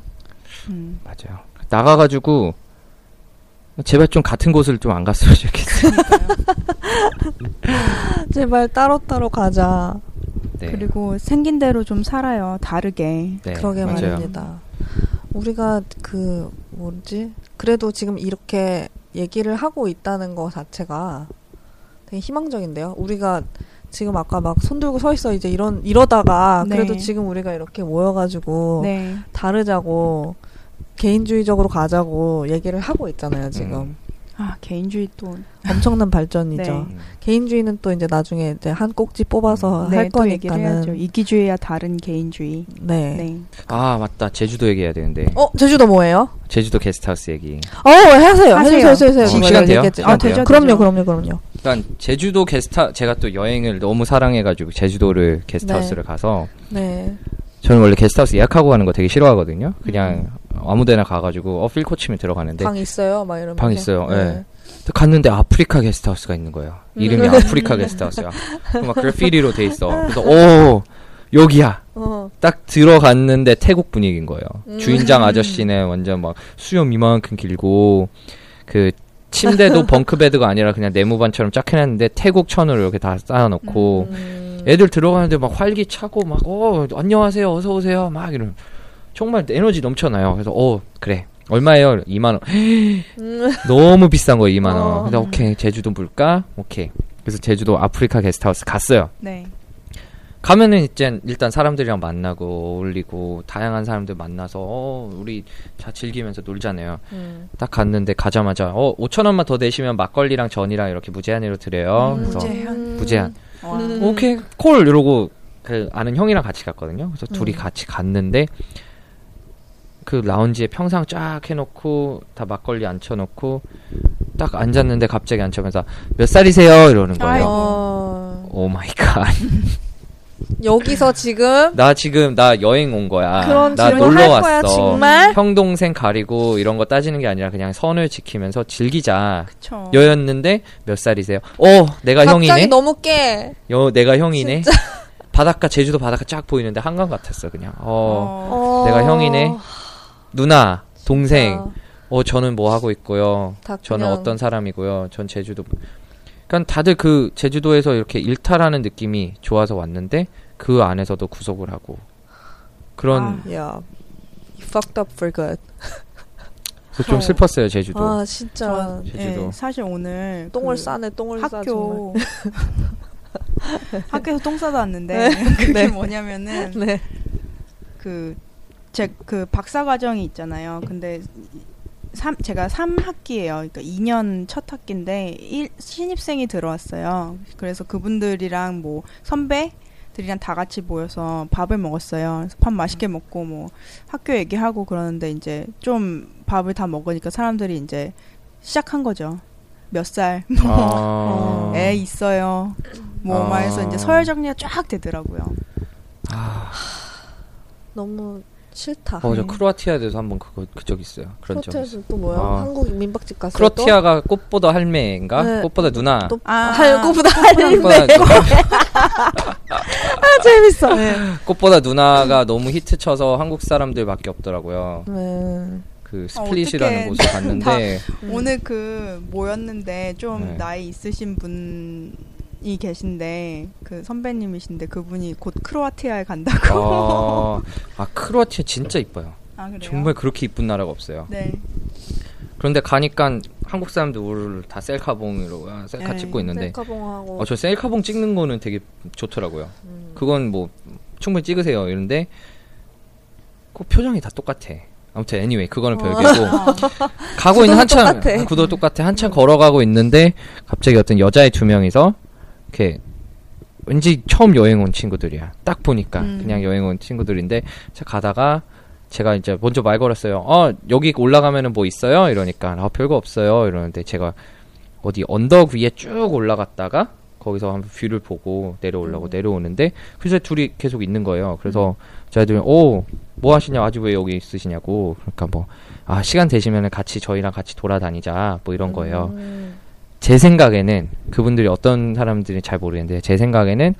음. 맞아요. 나가가지고 제발 좀 같은 곳을 좀 안 갔으면 좋겠어요. (laughs) 제발 따로따로 가자. 네. 그리고 생긴 대로 좀 살아요. 다르게. 네, 그러게 맞아요. 말입니다. 우리가 그 뭐지? 그래도 지금 이렇게 얘기를 하고 있다는 거 자체가 되게 희망적인데요. 우리가 지금 아까 막 손 들고 서 있어 이제 이런 이러다가 네. 그래도 지금 우리가 이렇게 모여가지고 네. 다르자고 개인주의적으로 가자고 얘기를 하고 있잖아요. 지금 음. 아 개인주의 또 엄청난 발전이죠. 네. 음. 개인주의는 또 이제 나중에 이제 한 꼭지 뽑아서 네, 할. 거니까는 이기주의와 다른 개인주의. 네. 네. 아 맞다 제주도 얘기해야 되는데 어 제주도 뭐예요? 제주도 게스트하우스 얘기. 어 하세요. 하세요. 해주세요. 해주세요. 지금 그거 시간 돼요? 얘기했지. 시간 아, 돼요? 그럼요, 되죠. 그럼요, 그럼요. 일단 제주도 게스트 제가 또 여행을 너무 사랑해가지고 제주도를 게스트하우스를 가서 네. 저는 원래 게스트하우스 예약하고 가는 거 되게 싫어하거든요. 그냥 아무데나 가가지고 어 필 코 치면 들어가는데 방 있어요, 막 이러면. 방 있어요. 예. 갔는데 아프리카 게스트하우스가 있는 거예요. 이름이 아프리카 게스트하우스야. 그막 그래피리로 돼 있어. 그래서 오 여기야. 어. 딱 들어갔는데 태국 분위기인 거예요. 음. 주인장 아저씨는 완전 막 수염 이만큼 길고 그 침대도 (laughs) 벙크 베드가 아니라 그냥 네모반처럼 쫙 해놨는데 태국 천으로 이렇게 다 쌓아놓고 음. 애들 들어가는데 막 활기 차고 막 어 안녕하세요 어서 오세요 막 이런 정말 에너지 넘쳐나요. 그래서 어 그래 얼마예요? 2만 원. 너무 비싼 거예요 2만 원. 어. 근데 오케이 제주도 물가 오케이. 그래서 제주도 아프리카 게스트하우스 갔어요. 네. 가면은 이제 일단 사람들이랑 만나고 어울리고 다양한 사람들 만나서 어 우리 자 즐기면서 놀잖아요. 음. 딱 갔는데 가자마자 어 5천 원만 더 내시면 막걸리랑 전이랑 이렇게 무제한으로 드려요. 음, 그래서 무제한. 무제한. 와. 음. 오케이 콜 이러고 그 아는 형이랑 같이 갔거든요. 그래서 둘이 음. 같이 갔는데 그 라운지에 평상 쫙 해놓고 다 막걸리 앉혀놓고 딱 앉았는데 갑자기 앉혀면서 몇 살이세요 이러는 거예요. 어, oh my God. (laughs) 여기서 지금 나 지금 나 여행 온 거야. 그런 나 놀러 할 왔어. 거야, 정말? 형 동생 가리고 이런 거 따지는 게 아니라 그냥 선을 지키면서 즐기자. 그쵸. 여였는데 몇 살이세요? 어, 내가 갑자기 형이네. 너무 깨. 여, 내가 형이네. 바닷가 제주도 바닷가 쫙 보이는데 한강 같았어 그냥. 어, 어. 어. 내가 형이네. 누나, 동생. 아, 어, 저는 뭐 하고 있고요. 다 저는 어떤 사람이고요. 전 제주도. 그러니까 다들 그 제주도에서 이렇게 일탈하는 느낌이 좋아서 왔는데 그 안에서도 구속을 하고 그런 아. 야, fucked up for good. 그래서 좀 어. 슬펐어요 제주도. 아 진짜 저, 제주도. 예, 사실 오늘 똥을 그 싸네, 똥을 싸. 학교 (laughs) 학교에서 똥 싸다 왔는데 그게 네. 뭐냐면은 네. 그 제 그 박사 과정이 있잖아요. 근데 삼, 제가 3학기예요. 그러니까 2년 첫 학기인데 일, 신입생이 들어왔어요. 그래서 그분들이랑 뭐 선배 들이랑 다 같이 모여서 밥을 먹었어요. 그래서 밥 맛있게 먹고 뭐 학교 얘기하고 그러는데 이제 좀 밥을 다 먹으니까 사람들이 이제 시작한 거죠. 몇 살, (laughs) 아. 애 있어요. 뭐 아. 말해서 이제 서열 정리가 쫙 되더라고요. 아, 너무 싫다. 어, 저 크로아티아에서 한번 그거 그적 있어요. 그런 적. 호텔에서 또 뭐야? 아. 한국 민박집 갔어요. 크로아티아가 꽃보다 할매인가? 네. 꽃보다 누나. 또, 또 아. 할구보다 꽃보다, 할매. (laughs) 아 (laughs) 재밌어. 꽃보다 누나가 너무 히트 쳐서 한국 사람들밖에 없더라고요. 네. 그 어, 스플릿이라는 어떡해. 곳을 갔는데 (laughs) 오늘 그 모였는데 좀 네. 나이 있으신 분 이 계신데 그 선배님이신데 그분이 곧 크로아티아에 간다고. 아, (laughs) 아 크로아티아 진짜 이뻐요. 아? 정말 그렇게 이쁜 나라가 없어요. 네. 그런데 가니까 한국 사람들 우르르 다 셀카봉으로 아, 셀카 네. 찍고 있는데 셀카봉하고. 어, 저 셀카봉 찍는 거는 되게 좋더라고요. 음. 그건 뭐 충분히 찍으세요. 이런데 그 표정이 다 똑같아. 아무튼 anyway 그거는 별개고 (laughs) 가고 있는 한참. 구도 똑같아 한참 걸어가고 있는데 갑자기 어떤 여자애 두 명이서 이렇게 왠지 처음 여행 온 친구들이야 딱 보니까 음. 그냥 여행 온 친구들인데 자 가다가 제가 이제 먼저 말 걸었어요 어 여기 올라가면은 뭐 있어요 이러니까 아 별거 없어요 이러는데 제가 어디 언덕 위에 쭉 올라갔다가 거기서 한번 view를 보고 내려오려고 내려오는데 그래서 둘이 계속 있는 거예요. 그래서 저희들이 오, 뭐 하시냐? 아직 왜 여기 있으시냐고. 그러니까 뭐, 아, 시간 되시면 같이 저희랑 같이 돌아다니자. 뭐 이런 거예요. 음. 제 생각에는 그분들이 어떤 사람들이 잘 모르겠는데 제 생각에는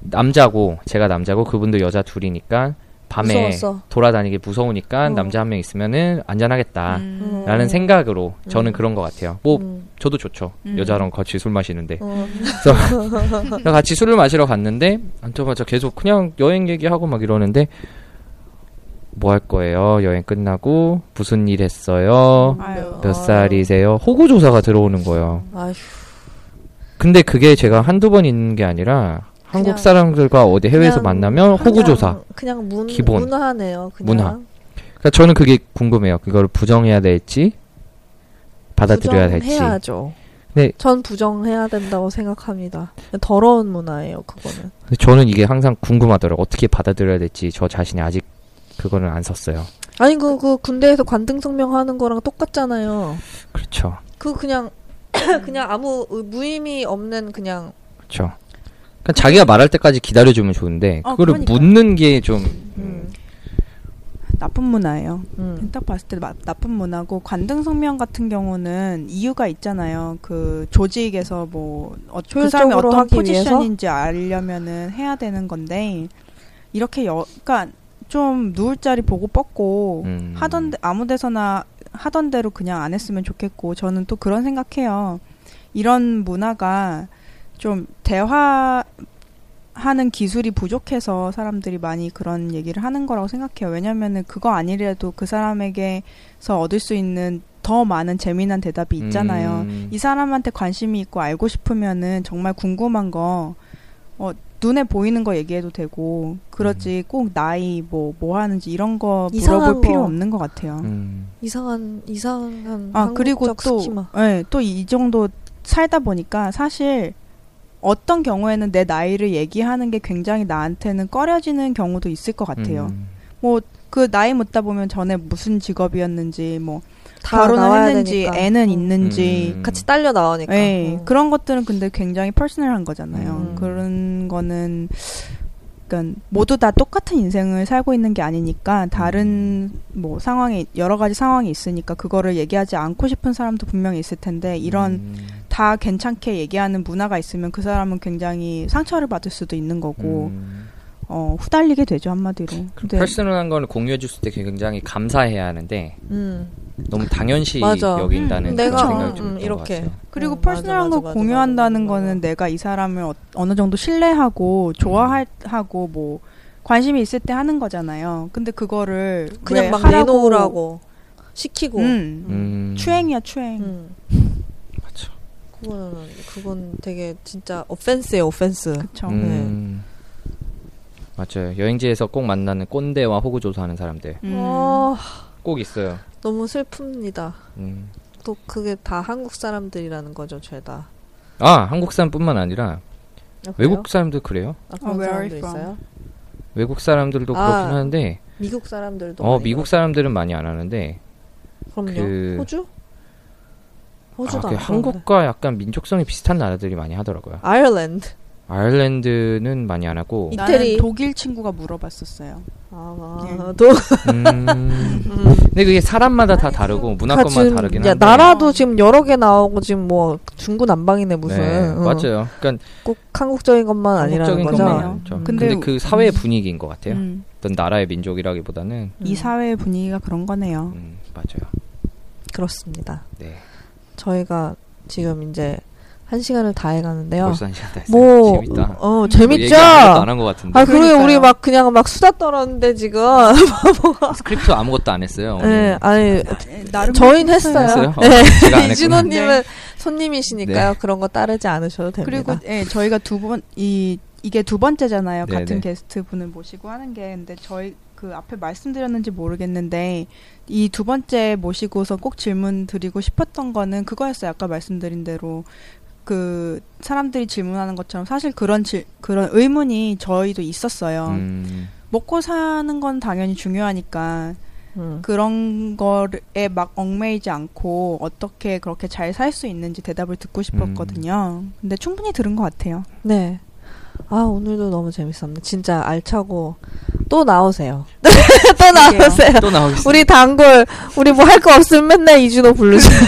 남자고 제가 남자고 그분들 여자 둘이니까 밤에 무서웠어. 돌아다니기 무서우니까 어. 남자 한 명 있으면은 안전하겠다. 음. 라는 생각으로 저는 음. 그런 것 같아요. 뭐 음. 저도 좋죠. 음. 여자랑 같이 술 마시는데. 어. 그래서 (laughs) 같이 술을 마시러 갔는데 앉자마자 계속 그냥 여행 얘기하고 막 이러는데 뭐 할 거예요? 여행 끝나고 무슨 일 했어요? 아유. 몇 살이세요? 호구 조사가 들어오는 거예요. 아휴. 근데 그게 제가 한두 번 있는 게 아니라 한국 사람들과 어디 해외에서 그냥- 만나면 호구 조사. 그냥, 문, 기본. 문화네요. 그냥. 문화. 그러니까 저는 그게 궁금해요. 그걸 부정해야 될지 받아들여야 될지. 부정해야죠. 네. 전 부정해야 된다고 생각합니다. 더러운 문화예요, 그거는. 저는 이게 항상 궁금하더라고요. 어떻게 받아들여야 될지 저 자신이 아직 그거는 안 섰어요. 아니, 그, 그 군대에서 관등 성명 하는 거랑 똑같잖아요. 그렇죠. 그 그냥, (coughs) 그냥 아무 의- 무의미 없는 그냥, 그렇죠. 그러니까 자기가 말할 때까지 기다려주면 좋은데 어, 그거를 그러니까. 묻는 게좀 음, 나쁜 문화예요. 음. 딱 봤을 때 마- 나쁜 문화고 관등 성명 같은 경우는 이유가 있잖아요. 그 조직에서 뭐 어, 그 사람이 어떤 포지션인지 알려면은 해야 되는 건데 이렇게 여, 그러니까 좀 누울 자리 보고 뻗고 음. 하던 데, 아무 데서나 하던 대로 그냥 안 했으면 좋겠고 저는 또 그런 생각해요. 이런 문화가 좀 대화 하는 기술이 부족해서 사람들이 많이 그런 얘기를 하는 거라고 생각해요. 왜냐면은 그거 아니래도 그 사람에게서 얻을 수 있는 더 많은 재미난 대답이 있잖아요. 음. 이 사람한테 관심이 있고 알고 싶으면은 정말 궁금한 거 어, 눈에 보이는 거 얘기해도 되고 그렇지 꼭 나이 뭐뭐 하는지 이런 거 물어볼 필요 거. 없는 것 같아요. 음. 이상한, 이상한. 아 그리고 한국적 스키마. 또 예, 또이 정도 살다 보니까 사실 어떤 경우에는 내 나이를 얘기하는 게 굉장히 나한테는 꺼려지는 경우도 있을 것 같아요. 음. 뭐그 나이 묻다 보면 전에 무슨 직업이었는지 뭐 다 결혼을 나와야 했는지 되니까. 애는 음. 있는지 음. 같이 딸려 나오니까. 예, 어. 그런 것들은 근데 굉장히 퍼스널한 거잖아요. 음. 그런 거는 그러니까 모두 다 똑같은 인생을 살고 있는 게 아니니까 다른 뭐 상황이 여러 가지 상황이 있으니까 그거를 얘기하지 않고 싶은 사람도 분명히 있을 텐데 이런 음. 다 괜찮게 얘기하는 문화가 있으면 그 사람은 굉장히 상처를 받을 수도 있는 거고 음. 어, 후달리게 되죠 한마디로. 근데 퍼스널한 거는 공유해 줬을 때 굉장히 감사해야 하는데 음. 너무 당연시 맞아. 여긴다는 음, 그런 내가, 생각이 좀 음, 이렇게. 같아요. 그리고 퍼스널한 맞아, 거 공유한다는 맞아, 맞아. 거는 내가 이 사람을 어, 어느 정도 신뢰하고 좋아하고 뭐 관심이 있을 때 하는 거잖아요. 근데 그거를 그냥 왜막 하라고- 내놓으라고 시키고. 음. 음. 추행이야 추행. 음. 맞죠. 그거는 그건 되게 진짜 오펜스예요, 오펜스. 그쵸. 음. 맞아요. 여행지에서 꼭 만나는 꼰대와 호구 조사하는 사람들 음. 어, 꼭 있어요. 너무 슬픕니다. 음. 또 그게 다 한국 사람들이라는 거죠, 죄다. 아 한국 사람뿐만 아니라 아? 외국 사람들 그래요. 아, 그런 어, 사람도? 있어요? 외국 사람들도 아, 그렇긴 하는데 미국 사람들도 어 미국 사람들은 많이 안 하는데 그럼요. 그- 호주? 아, 호주도 그안 한국과 약간 민족성이 비슷한 나라들이 많이 하더라고요. 아일랜드. 아일랜드는 많이 안 하고 이- 이태리. 독일 친구가 물어봤었어요. 아, 예. 또 음. 근데 그게 사람마다 다 다르고 문화권마다 지금 다르긴 야, 한데 나라도 지금 여러 개 나오고 지금 뭐 중구난방이네 무슨. 네, 응. 맞아요. 그러니까 꼭 한국적인 것만 아니라는 한국적인 거죠. 음. 근데, 근데 그 사회의 분위기인 것 같아요. 음. 어떤 나라의 민족이라기보다는 이 음. 사회의 분위기가 그런 거네요. 음, 맞아요. 그렇습니다. 네. 저희가 지금 이제 한 시간을 다 해가는데요. 벌써 한 시간 다 했어요. 뭐 재밌다. 어 재밌죠. 얘기 아무것도 안한 것 같은데. 아 그리고 그러니까요. 우리 막 그냥 막 수다 떨었는데 지금. (laughs) 스크립트 아무것도 안 했어요. 오늘. 네, 아니 나름 저희는 했어요. 했어요? 어, 네. 했구나. 이진호님은 손님이시니까요. 그런 거 따르지 않으셔도 됩니다. 그리고 예, 저희가 두 번 이 이게 두 번째잖아요. 네네. 같은 게스트 분을 모시고 하는 게 근데 저희 그 앞에 말씀드렸는지 모르겠는데 이 두 번째 모시고서 꼭 질문 드리고 싶었던 거는 그거였어요. 아까 말씀드린 대로 그 사람들이 질문하는 것처럼 사실 그런 질, 그런 의문이 저희도 있었어요. 음, 먹고 사는 건 당연히 중요하니까 음. 그런 거에 막 얽매이지 않고 어떻게 그렇게 잘 살 수 있는지 대답을 듣고 싶었거든요. 근데 충분히 들은 것 같아요. 네. 아, 오늘도 너무 재밌었네. 진짜 알차고. 또 나오세요. (laughs) 또 그러게요. 나오세요. 또 나오겠습니다. 우리 단골, 우리 뭐 할 거 없으면 맨날 이준호 부르세요.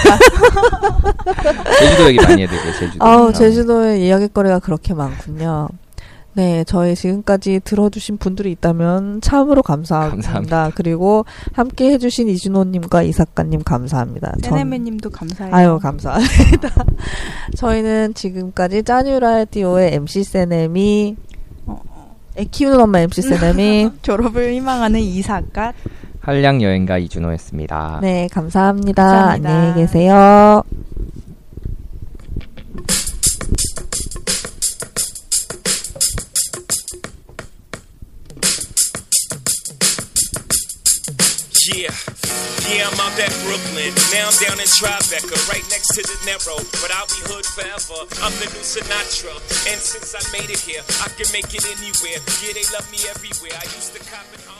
제주도 얘기 (laughs) 많이 해드릴게요. 제주도. 아우, 제주도에 이야기거리가 그렇게 많군요. 네, 저희 지금까지 들어주신 분들이 있다면 참으로 감사합니다. 감사합니다. 그리고 함께 해주신 이준호님과 이사카님 감사합니다. 전- 세네메님도 감사해요. 아유, 감사합니다. (laughs) 저희는 지금까지 짜뉴라디오의 MC 세넴이, 애 키우는 엄마 MC 세넴이, (laughs) 졸업을 희망하는 이사가 한량 여행가 이준호였습니다. 네, 감사합니다. 감사합니다. 안녕히 계세요. Yeah, yeah, I'm out at Brooklyn. Now I'm down in Tribeca, right next to the Narrow. But I'll be hood forever. I'm the new Sinatra. And since I made it here, I can make it anywhere. Yeah, they love me everywhere. I used to cop Harlem.